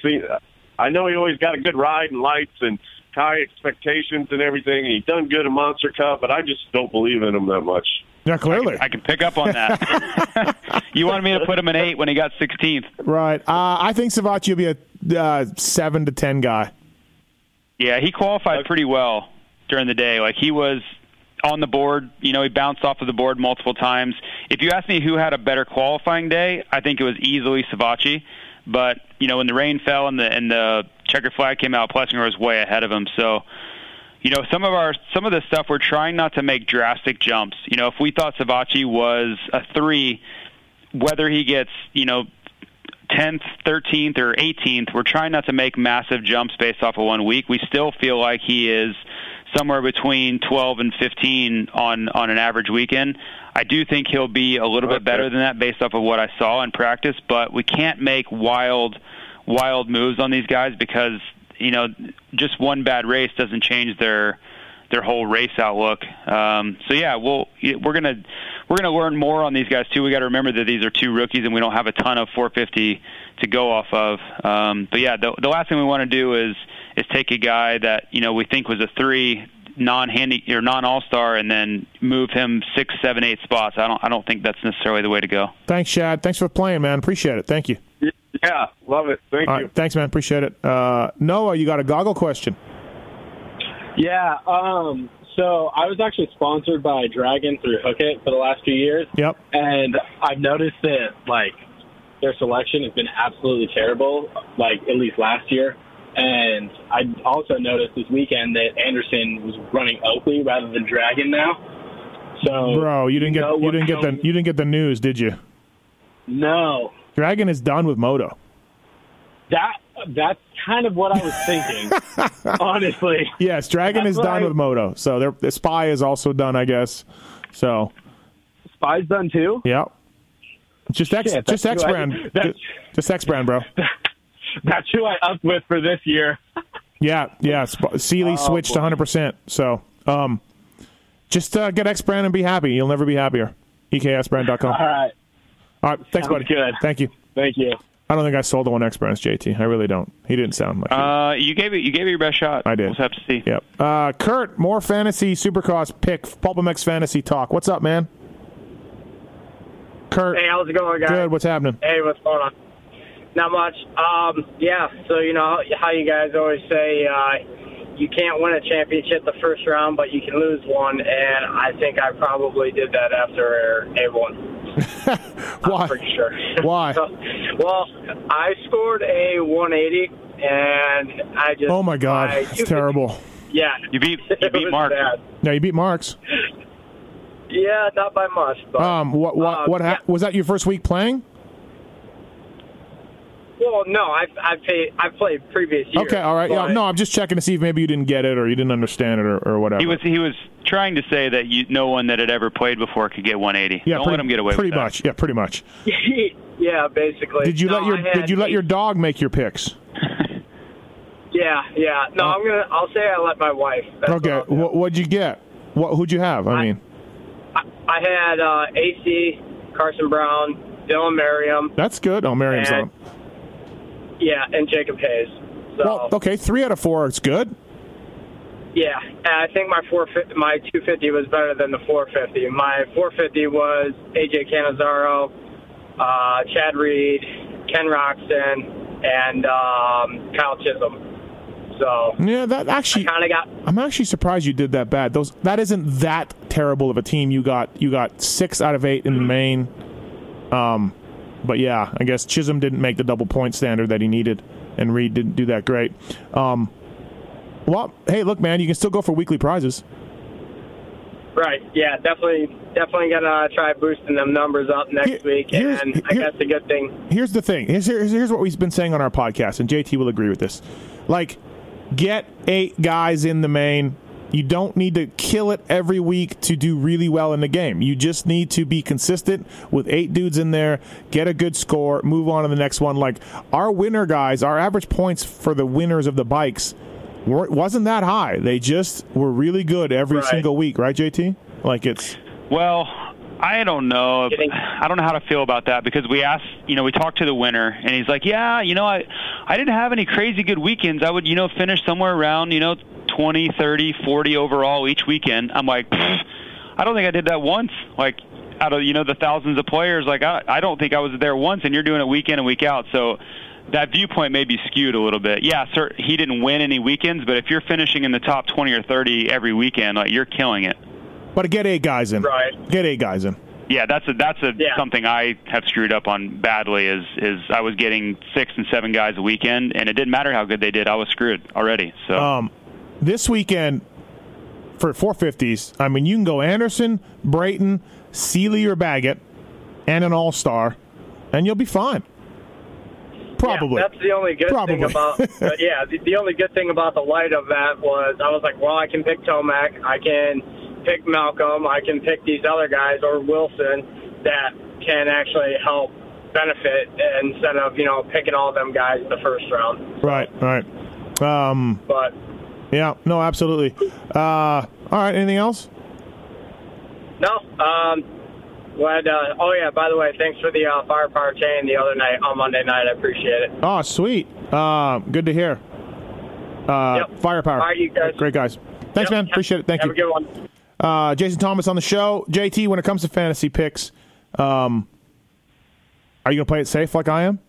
I know he always got a good ride and lights and high expectations and everything. And he's done good in Monster Cup, but I just don't believe in him that much. Yeah, clearly. I can pick up on that. you wanted me to put him in eight when he got 16th. Right. Uh, I think Savatgy will be a uh, seven to ten guy. Yeah, he qualified pretty well during the day. Like he was on the board. You know, he bounced off of the board multiple times. If you ask me who had a better qualifying day, I think it was easily Savatgy. But you know, when the rain fell and the and the checker flag came out, Plessinger was way ahead of him. So. You know, some of our some of the stuff we're trying not to make drastic jumps. You know, if we thought Savatgy was a three, whether he gets you know 10th, 13th, or 18th, we're trying not to make massive jumps based off of one week. We still feel like he is somewhere between 12 and 15 on on an average weekend. I do think he'll be a little bit better than that based off of what I saw in practice, but we can't make wild wild moves on these guys because you know just one bad race doesn't change their their whole race outlook. Um, so yeah, we'll we're gonna we're gonna learn more on these guys too. We got to remember that these are two rookies and we don't have a ton of 450 to go off of. Um, but yeah, the, the last thing we want to do is is take a guy that you know we think was a three non-handy or non-all-star and then move him six, seven, eight spots. I don't I don't think that's necessarily the way to go. Thanks, Shad. Thanks for playing, man. Appreciate it. Thank you. Yeah, love it. Thank All you. right, thanks, man. Appreciate it. Uh, Noah, you got a goggle question? Yeah. Um. So I was actually sponsored by Dragon through Hookit for the last few years. Yep. And I've noticed that like their selection has been absolutely terrible. Like at least last year. And I also noticed this weekend that Anderson was running Oakley rather than Dragon now. So Bro, you didn't get know you didn't get the you didn't get the news, did you? no. Dragon is done with Moto. That that's kind of what I was thinking. honestly. Yes, Dragon That's is done I- with Moto. So their the Spy is also done, I guess. So Spy's done too. yeah, just X Shit, just X who I- brand, just X brand, bro. That's who I upped with for this year. Yeah, yeah. Sp- Seely Oh, switched 100. percent So um, just uh, get X brand and be happy. You'll never be happier. EKSbrand.com. All right. All right, thanks, Sounds buddy. good. Thank you. Thank you. I don't think I sold the one X brands, JT. I really don't. He didn't sound like. Uh, you gave it you gave it your best shot. I did. We'll have to see. Yep. Uh, Kurt, more fantasy Supercross pick PulpMX fantasy talk. What's up, man? Kurt. Hey, how's it going, guys? Good. What's happening? Hey, what's going on? Not much. Um, yeah, so you know how you guys always say uh, you can't win a championship the first round, but you can lose one, and I think I probably did that after A1. Why? I'm pretty sure. Why? well, I scored a 180, and I just Oh my God, I- it's terrible. Yeah, you beat you beat Mark. No, you beat Marks. Yeah, not by much, but Um, what what uh, what ha- was that your first week playing? Well, no, I've I paid I played previous years. Okay, all right. Yeah, no, I'm just checking to see if maybe you didn't get it or you didn't understand it or, or whatever. He was he was trying to say that you, no one that had ever played before could get 180. yeah, Don't pretty, let him get away pretty with that. much. Yeah, pretty much. yeah, basically. Did you No, let your Did you let your dog make your picks? Yeah, yeah. No, I'm gonna. I'll say I let my wife. That's okay. What what'd you get? What who'd you have? I mean, I had uh, AC, Carson Brown, Dylan Merriam, that's good. Oh, Merriam's And- on. Yeah, and Jacob Hayes. So Well, okay, three out of four. It's good. yeah, and I think my 450, my 250 was better than the 450. My 450 was AJ Catanzaro, uh, Chad Reed, Ken Roczen, and um, Kyle Chisholm. So Yeah, that actually. kind of got I'm actually surprised you did that bad. Those that isn't that terrible of a team. You got you got six out of eight in the main. Um, but yeah, I guess Chisholm didn't make the double point standard that he needed, and Reed didn't do that great. Um, well, hey, look, man, you can still go for weekly prizes. Right. Yeah. Definitely. Definitely gonna try boosting them numbers up next week, here's- and I guess the good thing. Here's the thing. Here's, here's here's what we've been saying on our podcast, and JT will agree with this. Like, get eight guys in the main. You don't need to kill it every week to do really well in the game. You just need to be consistent with eight dudes in there, get a good score, move on to the next one. Like our winner guys, our average points for the winners of the bikes weren't- wasn't that high. They just were really good every Right. single week, right, JT? Like it's Well, I don't know. I don't know how to feel about that because we asked, you know, we talked to the winner and he's like, "Yeah, you know, I I didn't have any crazy good weekends. I would, you know, finish somewhere around, you know, 20, 30, 40 overall each weekend." I'm like, "I don't think I did that once." Like out of, you know, the thousands of players, like I I don't think I was there once and you're doing it week in and week out. So that viewpoint may be skewed a little bit. Yeah, sir, he didn't win any weekends, but if you're finishing in the top 20 or 30 every weekend, like you're killing it. but get eight guys in. Right. Get eight guys in. Yeah, that's a that's a something I have screwed up on badly. Is is I was getting six and seven guys a weekend, and it didn't matter how good they did. I was screwed already. So Um, this weekend for 450s, I mean, you can go Anderson, Brayton, Seely, or Baggett, and an All Star, and you'll be fine. Probably. Yeah, that's the only good Probably. thing about. yeah, the, the only good thing about the light of that was I was like, well, I can pick Tomac, I can pick Malcolm, I can pick these other guys or Wilson that can actually help benefit instead of you know picking all them guys in the first round. Right, right. Um, But yeah, no, absolutely. Uh, all right, anything else? no, um, glad. Uh, oh yeah, by the way, thanks for the uh, firepower chain the other night on Monday night. I appreciate it. Oh, sweet. Uh, good to hear. Uh, Firepower. All right, you guys. Great guys. Thanks, man. Appreciate it. Thank Have you. a good one. Uh, Jason Thomas on the show. JT, when it comes to fantasy picks, um, are you going to play it safe like I am?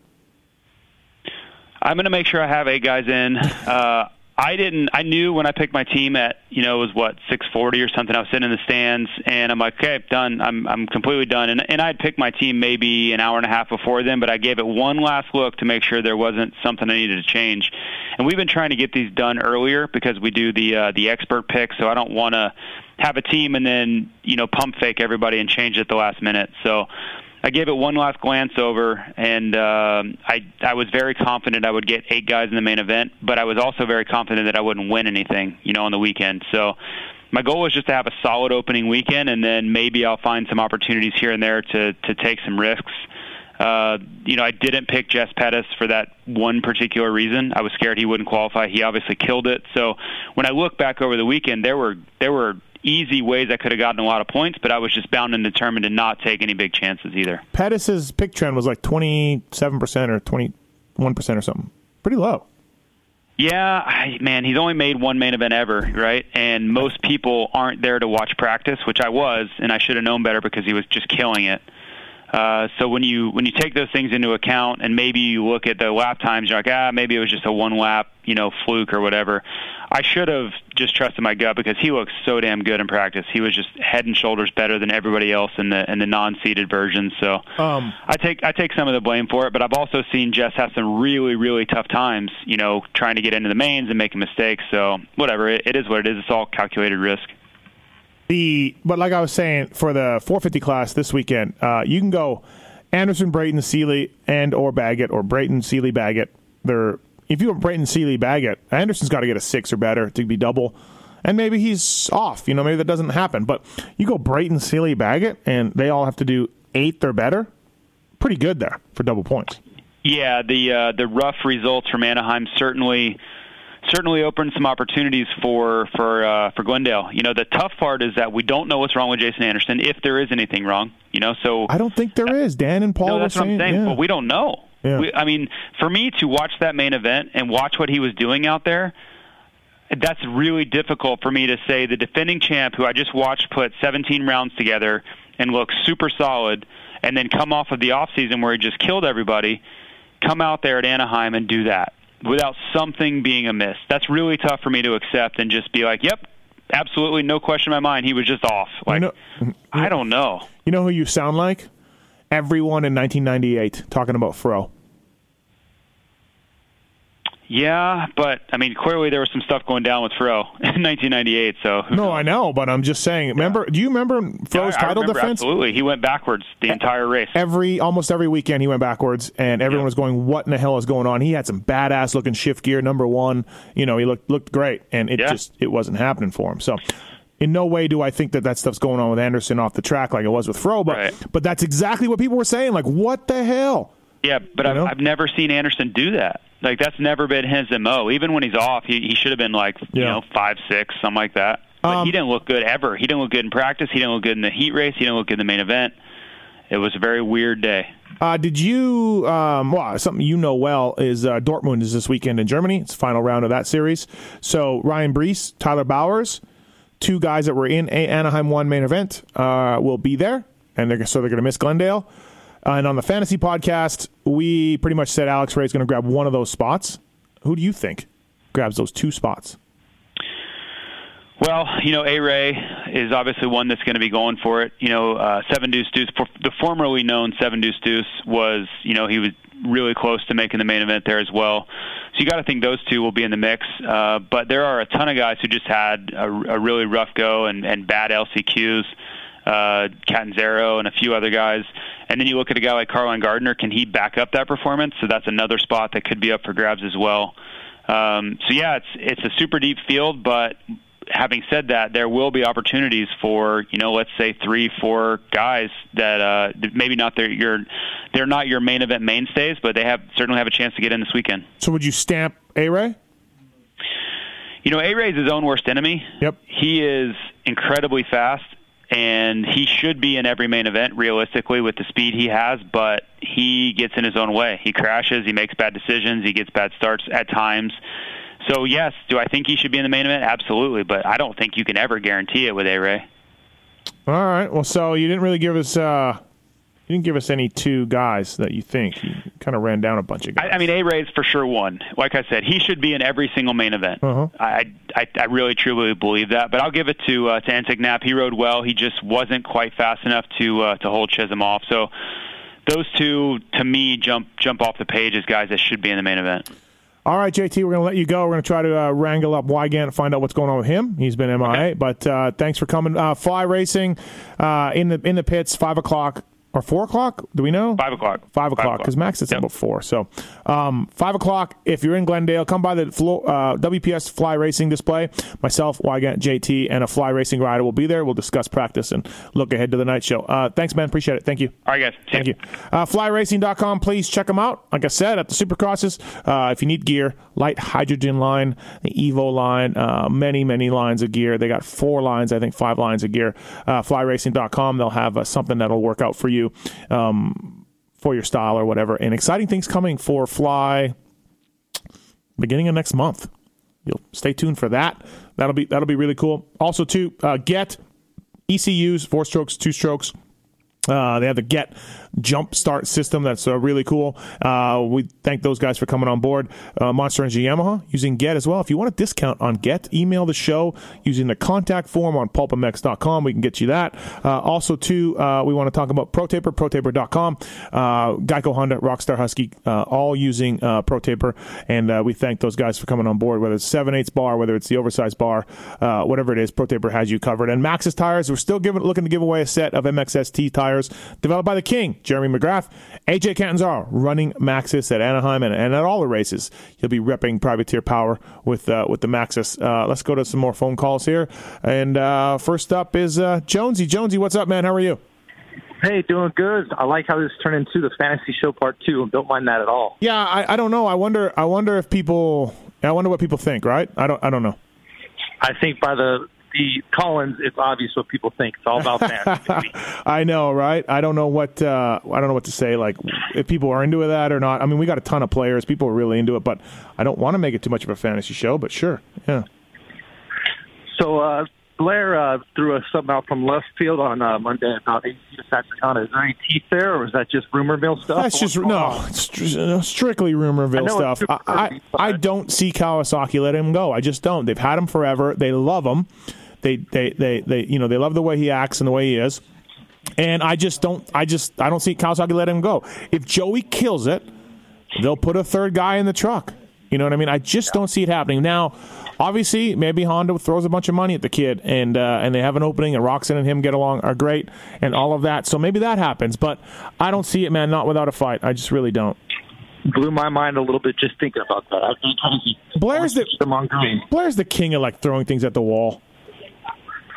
I'm going to make sure I have eight guys in. Uh, I didn't. I knew when I picked my team at you know it was what 640 or something. I was sitting in the stands and I'm like, okay, I'm done. I'm I'm completely done. And and I'd picked my team maybe an hour and a half before then, but I gave it one last look to make sure there wasn't something I needed to change. And we've been trying to get these done earlier because we do the uh, the expert pick. So I don't want to have a team and then you know pump fake everybody and change it at the last minute. So I gave it one last glance over, and um, I I was very confident I would get eight guys in the main event, but I was also very confident that I wouldn't win anything, you know, on the weekend. So my goal was just to have a solid opening weekend, and then maybe I'll find some opportunities here and there to to take some risks. Uh, you know, I didn't pick Jess Pettis for that one particular reason. I was scared he wouldn't qualify. He obviously killed it. So when I look back over the weekend, there were there were easy ways I could have gotten a lot of points, but I was just bound and determined to not take any big chances either. Pettis's pick trend was like 27% or 21% or something. Pretty low. Yeah, man, he's only made one main event ever, right? And most people aren't there to watch practice, which I was, and I should have known better because he was just killing it. Uh, so when you when you take those things into account, and maybe you look at the lap times, you're like, ah, maybe it was just a one lap, you know, fluke or whatever. I should have just trusted my gut because he looks so damn good in practice. He was just head and shoulders better than everybody else in the in the non-seeded version. So Um, I take I take some of the blame for it, but I've also seen Jess have some really really tough times, you know, trying to get into the mains and making mistakes. So whatever, it, it is what it is. It's all calculated risk. The but like I was saying for the 450 class this weekend, uh, you can go Anderson, Brayton, Seely, and or Baggett, or Brayton, Seely, Baggett. They're if you want Brayton, Seely, Baggett, Anderson's got to get a six or better to be double, and maybe he's off. You know, maybe that doesn't happen. But you go Brayton, Seely, Baggett, and they all have to do eighth or better. Pretty good there for double points. Yeah, the uh, the rough results from Anaheim certainly certainly opened some opportunities for for uh, for Glendale. You know, the tough part is that we don't know what's wrong with Jason Anderson if there is anything wrong. You know, so I don't think there is. Dan and Paul no, that's what I'm saying. yeah. But we don't know. Yeah. We, I mean, for me to watch that main event and watch what he was doing out there, that's really difficult for me to say the defending champ who I just watched put 17 rounds together and look super solid and then come off of the off season where he just killed everybody, come out there at Anaheim and do that without something being amiss. That's really tough for me to accept and just be like, "Yep, absolutely no question in my mind, he was just off." Like I don't know. You know who you sound like? Everyone in 1998 talking about Fro. Yeah, but I mean, clearly there was some stuff going down with Fro in 1998. So No, I know, but I'm just saying. Remember? Do you remember Fro's I title remember defense? Absolutely, he went backwards the entire race. Every almost every weekend he went backwards, and everyone was going, "What in the hell is going on?" He had some badass looking shift gear, number one. You know, he looked looked great, and it Yeah. just it wasn't happening for him. So. In no way do I think that that stuff's going on with Anderson off the track like it was with Fro, but but that's exactly what people were saying. Like, what the hell? Yeah, but I've, I've never seen Anderson do that. Like that's never been his mo. Even when he's off, he he should have been like you know five six something like that. But he didn't look good ever. He didn't look good in practice. He didn't look good in the heat race. He didn't look good in the main event. It was a very weird day. Uh, did you? Um, well, something you know well is uh, Dortmund is this weekend in Germany. It's the final round of that series. So Ryan Breece, Tyler Bowers, two guys that were in a Anaheim one main event, uh, will be there, and they're so they're going to miss Glendale. Uh, and on the fantasy podcast, we pretty much said Alex Ray is going to grab one of those spots. Who do you think grabs those two spots? Well, you know, A Ray is obviously one that's going to be going for it. You know, uh, Seven Deuce Deuce, the formerly known Seven Deuce Deuce, was you know he was really close to making the main event there as well. So you got to think those two will be in the mix. Uh, but there are a ton of guys who just had a, a really rough go and, and bad LCQs. Uh, Catanzaro and a few other guys, and then you look at a guy like Carlen Gardner. Can he back up that performance? So that's another spot that could be up for grabs as well. Um, so yeah, it's it's a super deep field, but having said that, there will be opportunities for you know, let's say three, four guys that uh, maybe not their your they're not your main event mainstays, but they have certainly have a chance to get in this weekend. So would you stamp A Ray? You know, A Ray is his own worst enemy. Yep. He is incredibly fast, and he should be in every main event realistically with the speed he has, but he gets in his own way. He crashes, he makes bad decisions, he gets bad starts at times. So yes, do I think he should be in the main event? Absolutely, but I don't think you can ever guarantee it with A Ray. All right. Well, so you didn't really give us uh, you didn't give us any two guys that you think. You kind of ran down a bunch of guys. I, I mean, A Ray's for sure one. Like I said, he should be in every single main event. Uh-huh. I, I I really truly believe that. But I'll give it to uh, to Enticknap. He rode well. He just wasn't quite fast enough to uh, to hold Chisholm off. So those two, to me, jump jump off the page as guys that should be in the main event. All right, JT, we're going to let you go. We're going to try to uh, wrangle up Weigandt and find out what's going on with him. He's been MIA, but uh, thanks for coming. Uh, fly racing uh, in the in the pits, five o'clock or four o'clock? Do we know? Five o'clock. Five o'clock because Max is about four. So um, five o'clock. If you're in Glendale, come by the uh, WPS Fly Racing display. Myself, Weigandt, JT, and a Fly Racing rider will be there. We'll discuss practice and look ahead to the night show. Uh, thanks, man. Appreciate it. Thank you. All right, guys. Thank you. Uh, flyracing.com. Please check them out. Like I said, at the Supercrosses, uh, if you need gear, Lite Hydrogen line, the Evo line, uh, many, many lines of gear. They got four lines, I think five lines of gear. Uh, flyracing.com. They'll have uh, something that'll work out for you um, for your style or whatever. And exciting things coming for Fly beginning of next month. You'll stay tuned for that. That'll be that'll be really cool. Also, to uh, get ECUs, four strokes, two strokes. Uh, they have the Get Jump Start system. That's uh, really cool. Uh, we thank those guys for coming on board. Uh, Monster Energy Yamaha using Get as well. If you want a discount on Get, email the show using the contact form on pulpmx.com. We can get you that. Uh, also, too, uh, we want to talk about ProTaper, protaper.com, uh, Geico Honda, Rockstar Husky, uh, all using ProTaper. And uh, we thank those guys for coming on board, whether it's 7 8 bar, whether it's the oversized bar, uh, whatever it is, ProTaper has you covered. And Maxxis Tires, we're still giving, looking to give away a set of MXST tires developed by the King, Jeremy McGrath. AJ Catanzaro running Maxxis at Anaheim and, and at all the races. He'll be repping Privateer Power with uh, with the Maxxis. Uh, let's go to some more phone calls here. And uh, first up is uh, Jonesy. Jonesy, what's up, man? How are you? Hey, doing good. I like how this turned into the fantasy show part two. Don't mind that at all. Yeah, I, I don't know. I wonder. I wonder if people. I wonder what people think. Right? I don't. I don't know. I think by the the Collins, it's obvious what people think. It's all about fantasy. I know, right? I don't know what uh, I don't know what to say. Like if people are into that or not. I mean, we got a ton of players. People are really into it, but I don't want to make it too much of a fantasy show. But sure, yeah. so uh, Blair uh, threw us something out from left field on uh, Monday about ACU Satricana. Is there any teeth there, or is that just rumor mill stuff? That's just no, it's str- uh, strictly know it's stuff. I, I, I don't see Kawasaki letting him go. I just don't. They've had him forever. They love him. They they they they you know they love the way he acts and the way he is. And I just don't. I just I don't see Kawasaki letting him go. If Joey kills it, they'll put a third guy in the truck. You know what I mean? I just don't see it happening now. Obviously, maybe Honda throws a bunch of money at the kid, and uh, and they have an opening, and Roczen and him get along are great, and all of that. So maybe that happens, but I don't see it, man. Not without a fight. I just really don't. Blew my mind a little bit just thinking about that. Blair's the them on green. Blair's the king of like throwing things at the wall.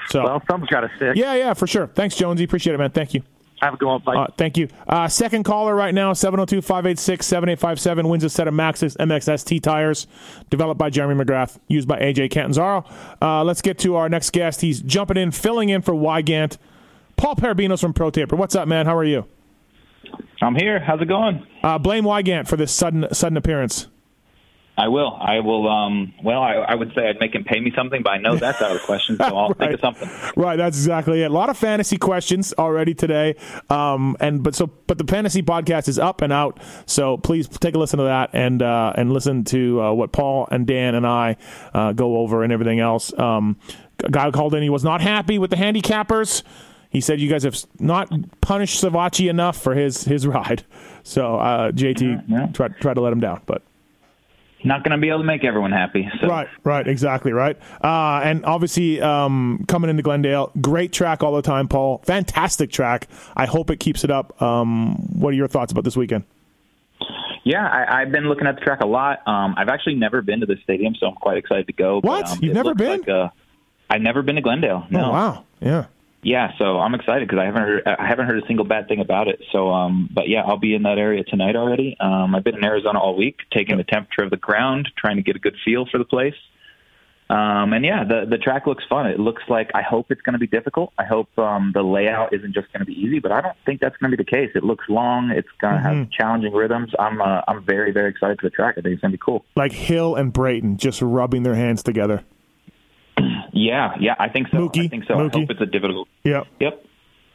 So well, some's got to stick. Yeah, yeah, for sure. Thanks, Jonesy. Appreciate it, man. Thank you. Have a good one. Bye. Uh, thank you. Uh, second caller right now, 702 586 7857, wins a set of Maxxis MXST tires developed by Jeremy McGrath, used by AJ Catanzaro. Uh, let's get to our next guest. He's jumping in, filling in for Weigandt. Paul Perebijnos from Pro Taper. What's up, man? How are you? I'm here. How's it going? Uh, blame Weigandt for this sudden sudden appearance. I will. I will. Um, well, I, I would say I'd make him pay me something, but I know that's out of the question, so I'll think of something. Right, that's exactly it. A lot of fantasy questions already today, um, and but so but the fantasy podcast is up and out. So please take a listen to that and uh, and listen to uh, what Paul and Dan and I uh, go over and everything else. Um, a guy called in. He was not happy with the handicappers. He said you guys have not punished Savatgy enough for his his ride. So uh, JT tried tried to let him down, but Not going to be able to make everyone happy. So. Right, right, exactly, right. Uh, and obviously, um, coming into Glendale, great track all the time, Paul. Fantastic track. I hope it keeps it up. Um, what are your thoughts about this weekend? Yeah, I, I've been looking at the track a lot. Um, I've actually never been to the stadium, so I'm quite excited to go. What? But, um, You've never been? Like, uh, I've never been to Glendale. No. Oh, wow. Yeah. Yeah, so I'm excited because I haven't heard I haven't heard a single bad thing about it. So, um, but yeah, I'll be in that area tonight already. Um, I've been in Arizona all week, taking the temperature of the ground, trying to get a good feel for the place. Um, and yeah, the the track looks fun. It looks like I hope it's going to be difficult. I hope um, the layout isn't just going to be easy, but I don't think that's going to be the case. It looks long. It's going to have Mhm. challenging rhythms. I'm uh, I'm very very excited for the track. I think it's going to be cool. Like Hill and Brayton just rubbing their hands together. Yeah, yeah, I think so. I think so. I hope it's a difficult. Yep. Yep.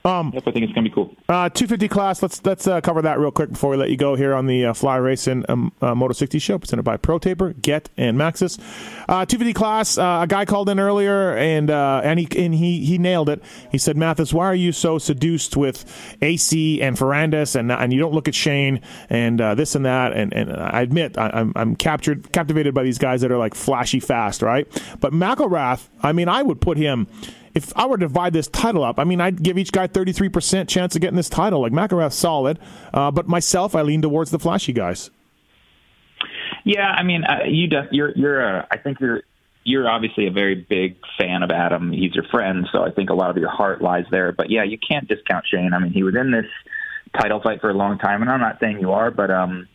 Um, yep, I think it's going to be cool. Uh, 250 class. Let's let's uh, cover that real quick before we let you go here on the uh, Fly Racing um, uh, Moto 60 show, presented by Pro Taper, Get, and Maxxis. Uh, 250 class. Uh, a guy called in earlier, and uh, and he and he he nailed it. He said, Matthes, why are you so seduced with AC and Ferrandis, and and you don't look at Shane and uh, this and that? And and I admit, I, I'm I'm captured captivated by these guys that are like flashy fast, right? But McElrath, I mean, I would put him if I were to divide this title up, I mean, I'd give each guy 33% chance of getting this title. Like McElrath's solid, uh, but myself, I lean towards the flashy guys. Yeah, I mean, uh, you def- you're you're uh, I think you're you're obviously a very big fan of Adam. He's your friend, so I think a lot of your heart lies there. But yeah, you can't discount Shane. I mean, he was in this title fight for a long time, and I'm not saying you are, but um,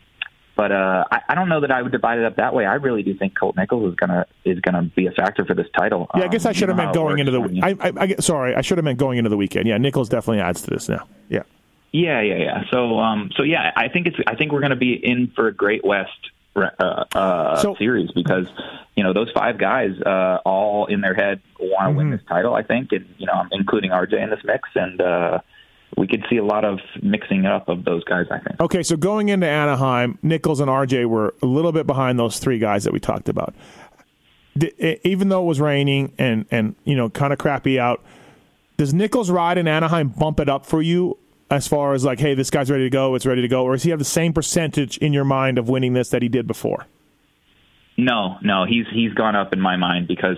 but uh, I, I don't know that I would divide it up that way. I really do think Colt Nichols is gonna is gonna be a factor for this title. Yeah, I guess Um, I should have meant going into the. I, I, I sorry, I should have meant going into the weekend. Yeah, Nichols definitely adds to this now. Yeah. Yeah, yeah, yeah. So, um, so yeah, I think it's. I think we're going to be in for a great West uh, uh, series because you know those five guys uh, all in their head want to win Mhm. this title. I think, and you know, I'm including RJ in this mix, and uh, we could see a lot of mixing up of those guys. I think. Okay, so going into Anaheim, Nichols and RJ were a little bit behind those three guys that we talked about. Even though it was raining and and you know kind of crappy out, does Nichols ride in Anaheim bump it up for you as far as like, hey, this guy's ready to go, it's ready to go, or does he have the same percentage in your mind of winning this that he did before? No, no, he's he's gone up in my mind because,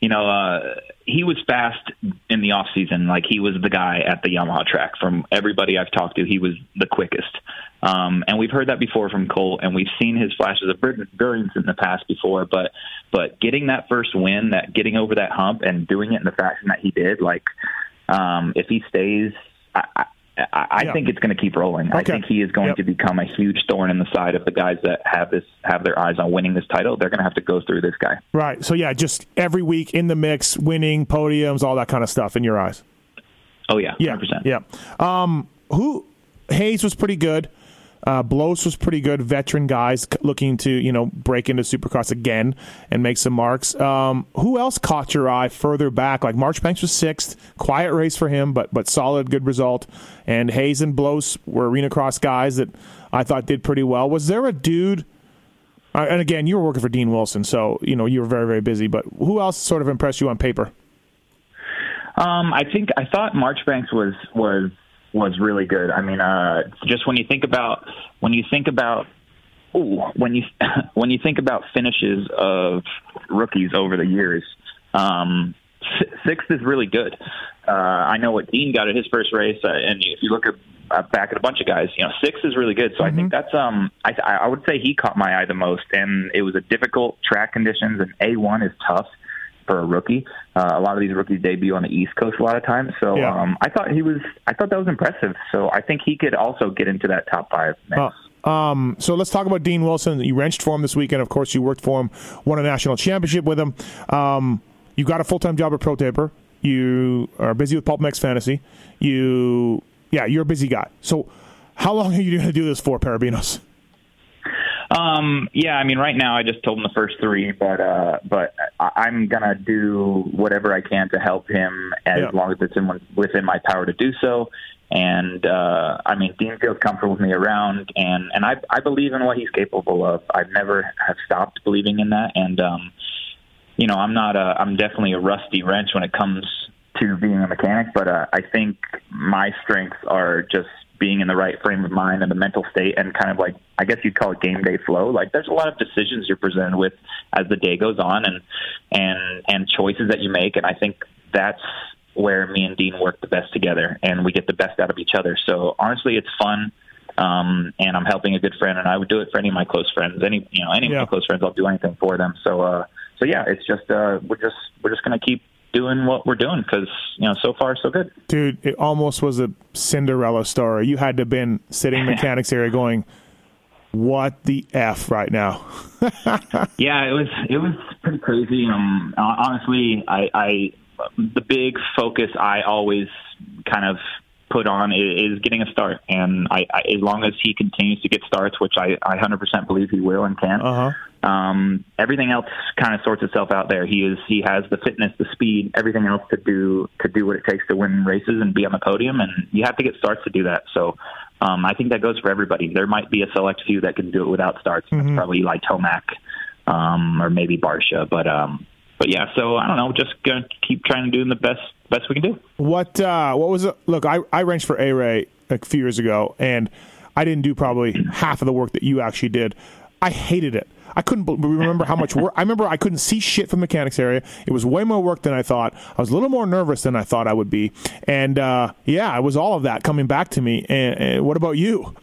you know, uh, he was fast in the off season. Like he was the guy at the Yamaha track. From everybody I've talked to, he was the quickest. Um, and we've heard that before from Colt, and we've seen his flashes of brilliance in the past before. But but getting that first win, that getting over that hump, and doing it in the fashion that he did, like um, if he stays. I, I, I Yeah. think it's going to keep rolling. I think he is going Yep. to become a huge thorn in the side of the guys that have this have their eyes on winning this title. They're going to have to go through this guy. Right. So yeah, just every week in the mix, winning podiums, all that kind of stuff in your eyes. Oh yeah, yeah, yeah. Um, who Hayes was pretty good. Uh, Blose was pretty good. Veteran guys looking to you know break into Supercross again and make some marks. Um, who else caught your eye further back? Like Marchbanks was sixth, quiet race for him, but but solid, good result. And Hayes and Blose were arena cross guys that I thought did pretty well. Was there a dude? Uh, and again, you were working for Dean Wilson, so you know you were very very busy. But who else sort of impressed you on paper? Um, I think I thought Marchbanks was was was really good. I mean, uh, just when you think about when you think about ooh, when you when you think about finishes of rookies over the years, um, sixth is really good. Uh, I know what Dean got at his first race, uh, and if you look at uh, back at a bunch of guys, you know, six is really good. So I think that's um, I, I would say he caught my eye the most, and it was a difficult track conditions, and A one is tough for a rookie. Uh, a lot of these rookies debut on the East Coast a lot of times. So Yeah. um, I thought he was, I thought that was impressive. So I think he could also get into that top five. Mix. Uh, um, so let's talk about Dean Wilson. You wrenched for him this weekend. Of course, you worked for him, won a national championship with him. Um, you got a full time job at Pro Taper. You are busy with PulpMX Fantasy. You, yeah, you're a busy guy. So, how long are you going to do this for, Perebijnos? Um, yeah, I mean, right now I just told him the first three, but uh, but I- I'm gonna do whatever I can to help him as Yeah. long as it's in, within my power to do so. And uh, I mean, Dean feels comfortable with me around, and and I I believe in what he's capable of. I've never have stopped believing in that, and um, you know, I'm not a I'm definitely a rusty wrench when it comes to being a mechanic, but uh, I think my strengths are just being in the right frame of mind and the mental state and kind of like I guess you'd call it game day flow. Like there's a lot of decisions you're presented with as the day goes on and and and choices that you make and I think that's where me and Dean work the best together and we get the best out of each other. So honestly it's fun. Um, and I'm helping a good friend, and I would do it for any of my close friends. Any, you know, any of my close friends, I'll do anything for them. So, uh, so yeah, it's just uh, we're just we're just gonna keep doing what we're doing because you know so far so good. Dude, it almost was a Cinderella story. You had to have been sitting in mechanics area going, what the F right now? yeah, it was it was pretty crazy. Um, honestly, I, I the big focus I always kind of put on is, is getting a start, and I, I as long as he continues to get starts, which I I 100% believe he will and can. Uh-huh. Um, everything else kind of sorts itself out there. He is he has the fitness, the speed, everything else to do to do what it takes to win races and be on the podium. And you have to get starts to do that. So um, I think that goes for everybody. There might be a select few that can do it without starts. Mm-hmm. That's probably Eli Tomac um, or maybe Barcia. But um, but yeah. So I don't know. Just gonna keep trying to do the best best we can do. What uh, what was it? Look, I I wrenched for A Ray a few years ago, and I didn't do probably half of the work that you actually did. I hated it. I couldn't remember how much work. I remember I couldn't see shit from the mechanics area. It was way more work than I thought. I was a little more nervous than I thought I would be, and uh, yeah, it was all of that coming back to me. And, and what about you?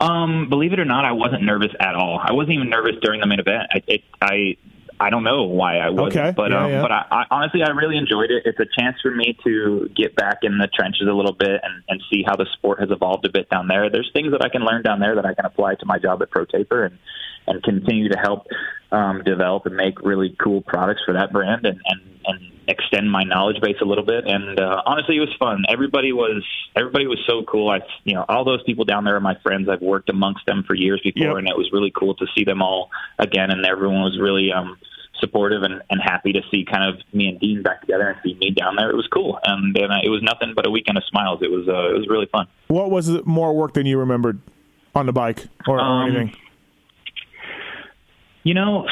Um, believe it or not, I wasn't nervous at all. I wasn't even nervous during the main event. I it, I I don't know why I wasn't, Okay, but yeah, um, yeah. but I, I honestly I really enjoyed it. It's a chance for me to get back in the trenches a little bit and and see how the sport has evolved a bit down there. There's things that I can learn down there that I can apply to my job at Pro Taper and and continue to help um, develop and make really cool products for that brand and and and extend my knowledge base a little bit. And uh, honestly, it was fun. Everybody was everybody was so cool. I you know all those people down there are my friends. I've worked amongst them for years before, and it was really cool to see them all again. And everyone was really um, supportive and, and happy to see kind of me and Dean back together and see me down there. It was cool, and, and uh, it was nothing but a weekend of smiles. It was uh, it was really fun. What was more work than you remembered on the bike or, or Um, anything? You know,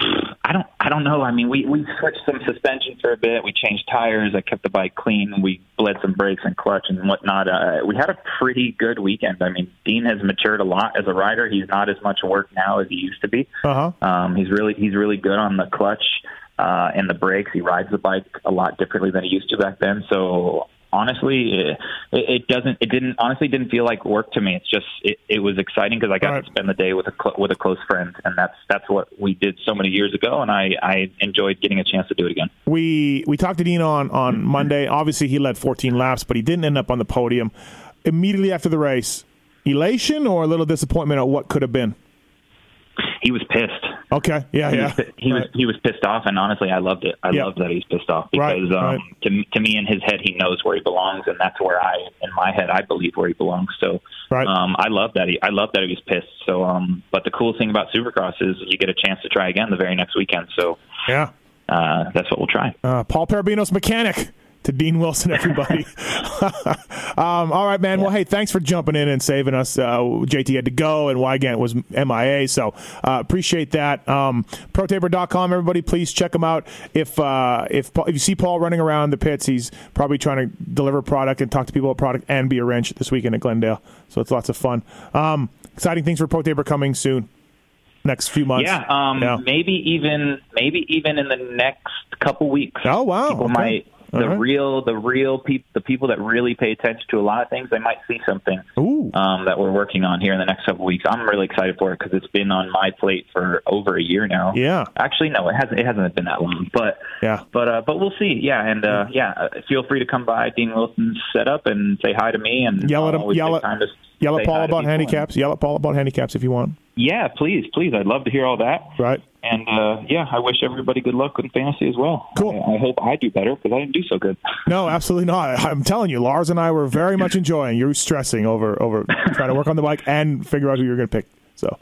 I don't I don't know. I mean, we we switched some suspension for a bit. We changed tires. I kept the bike clean. We bled some brakes and clutch and whatnot. Uh, we had a pretty good weekend. I mean, Dean has matured a lot as a rider. He's not as much work now as he used to be. Uh huh. Um, he's really he's really good on the clutch uh, and the brakes. He rides the bike a lot differently than he used to back then. So honestly, eh, it, it doesn't it didn't honestly didn't feel like work to me. It's just it, it was exciting because I got to spend the day with a cl- with a close friend, and that's that's what we did so many years ago, and I I enjoyed getting a chance to do it again. We we talked to Dean on on Monday. Obviously, he led 14 laps, but he didn't end up on the podium. Immediately after the race, elation or a little disappointment at what could have been. He was pissed. Okay, yeah, he yeah. Was, he was he was pissed off, and honestly, I loved it. I Yeah. loved that he's pissed off Right, because um, right. to to me, in his head, he knows where he belongs, and that's where I, in my head, I believe where he belongs. So, Right. um, I love that he I love that he was pissed. So, um, but the cool thing about Supercross is you get a chance to try again the very next weekend. So, Yeah. uh, that's what we'll try. Uh, Paul Perebijnos, mechanic. To Dean Wilson, everybody. um, all right, man. Well, hey, thanks for jumping in and saving us. Uh, JT had to go, and Weigandt was MIA, so uh, appreciate that. Um, ProTaper.com, everybody, please check him out. If uh, if if you see Paul running around the pits, he's probably trying to deliver product and talk to people about product and be a wrench this weekend at Glendale. So it's lots of fun. Um, exciting things for ProTaper coming soon. Next few months. Yeah, um, maybe even maybe even in the next couple weeks. Oh wow! People okay. might the right. real the real people the people that really pay attention to a lot of things they might see something um, that we're working on here in the next couple weeks. I'm really excited for it because it's been on my plate for over a year now. Yeah. Actually, no, it hasn't. It hasn't been that long, but yeah, but uh, but we'll see. Yeah, and uh, yeah, uh, feel free to come by Dean Wilson's setup and say hi to me and Yell at him. Yell at time yell at Paul about handicaps. Yell at Paul about handicaps if you want. Yeah, please, please. I'd love to hear all that. Right. And uh, yeah, I wish everybody good luck in fantasy as well. Cool. I, I hope I do better because I didn't do so good. No, absolutely not. I'm telling you, Lars and I were very much enjoying you stressing over over trying to work on the bike and figure out who you're going to pick. So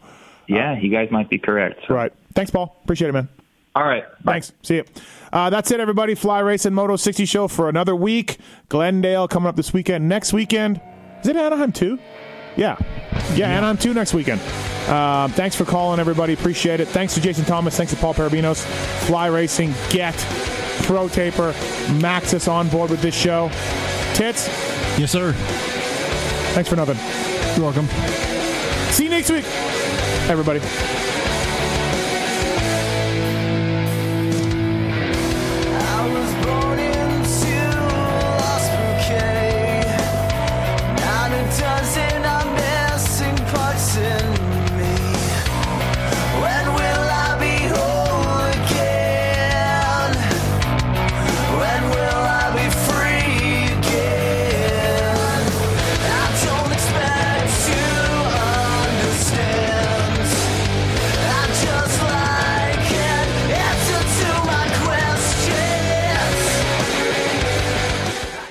Yeah, you guys might be correct. right. Thanks, Paul. Appreciate it, man. All right. Thanks. See you. Uh, that's it, everybody. Fly Race and Moto 60 show for another week. Glendale coming up this weekend. Next weekend, is it Anaheim 2? Yeah. Yeah, and I'm 2 next weekend. Um, thanks for calling, everybody. Appreciate it. Thanks to Jason Thomas. Thanks to Paul Perebijnos. Fly Racing, Get, Pro Taper, Maxxis on board with this show. Tits. Yes, sir. Thanks for nothing. You're welcome. See you next week, everybody.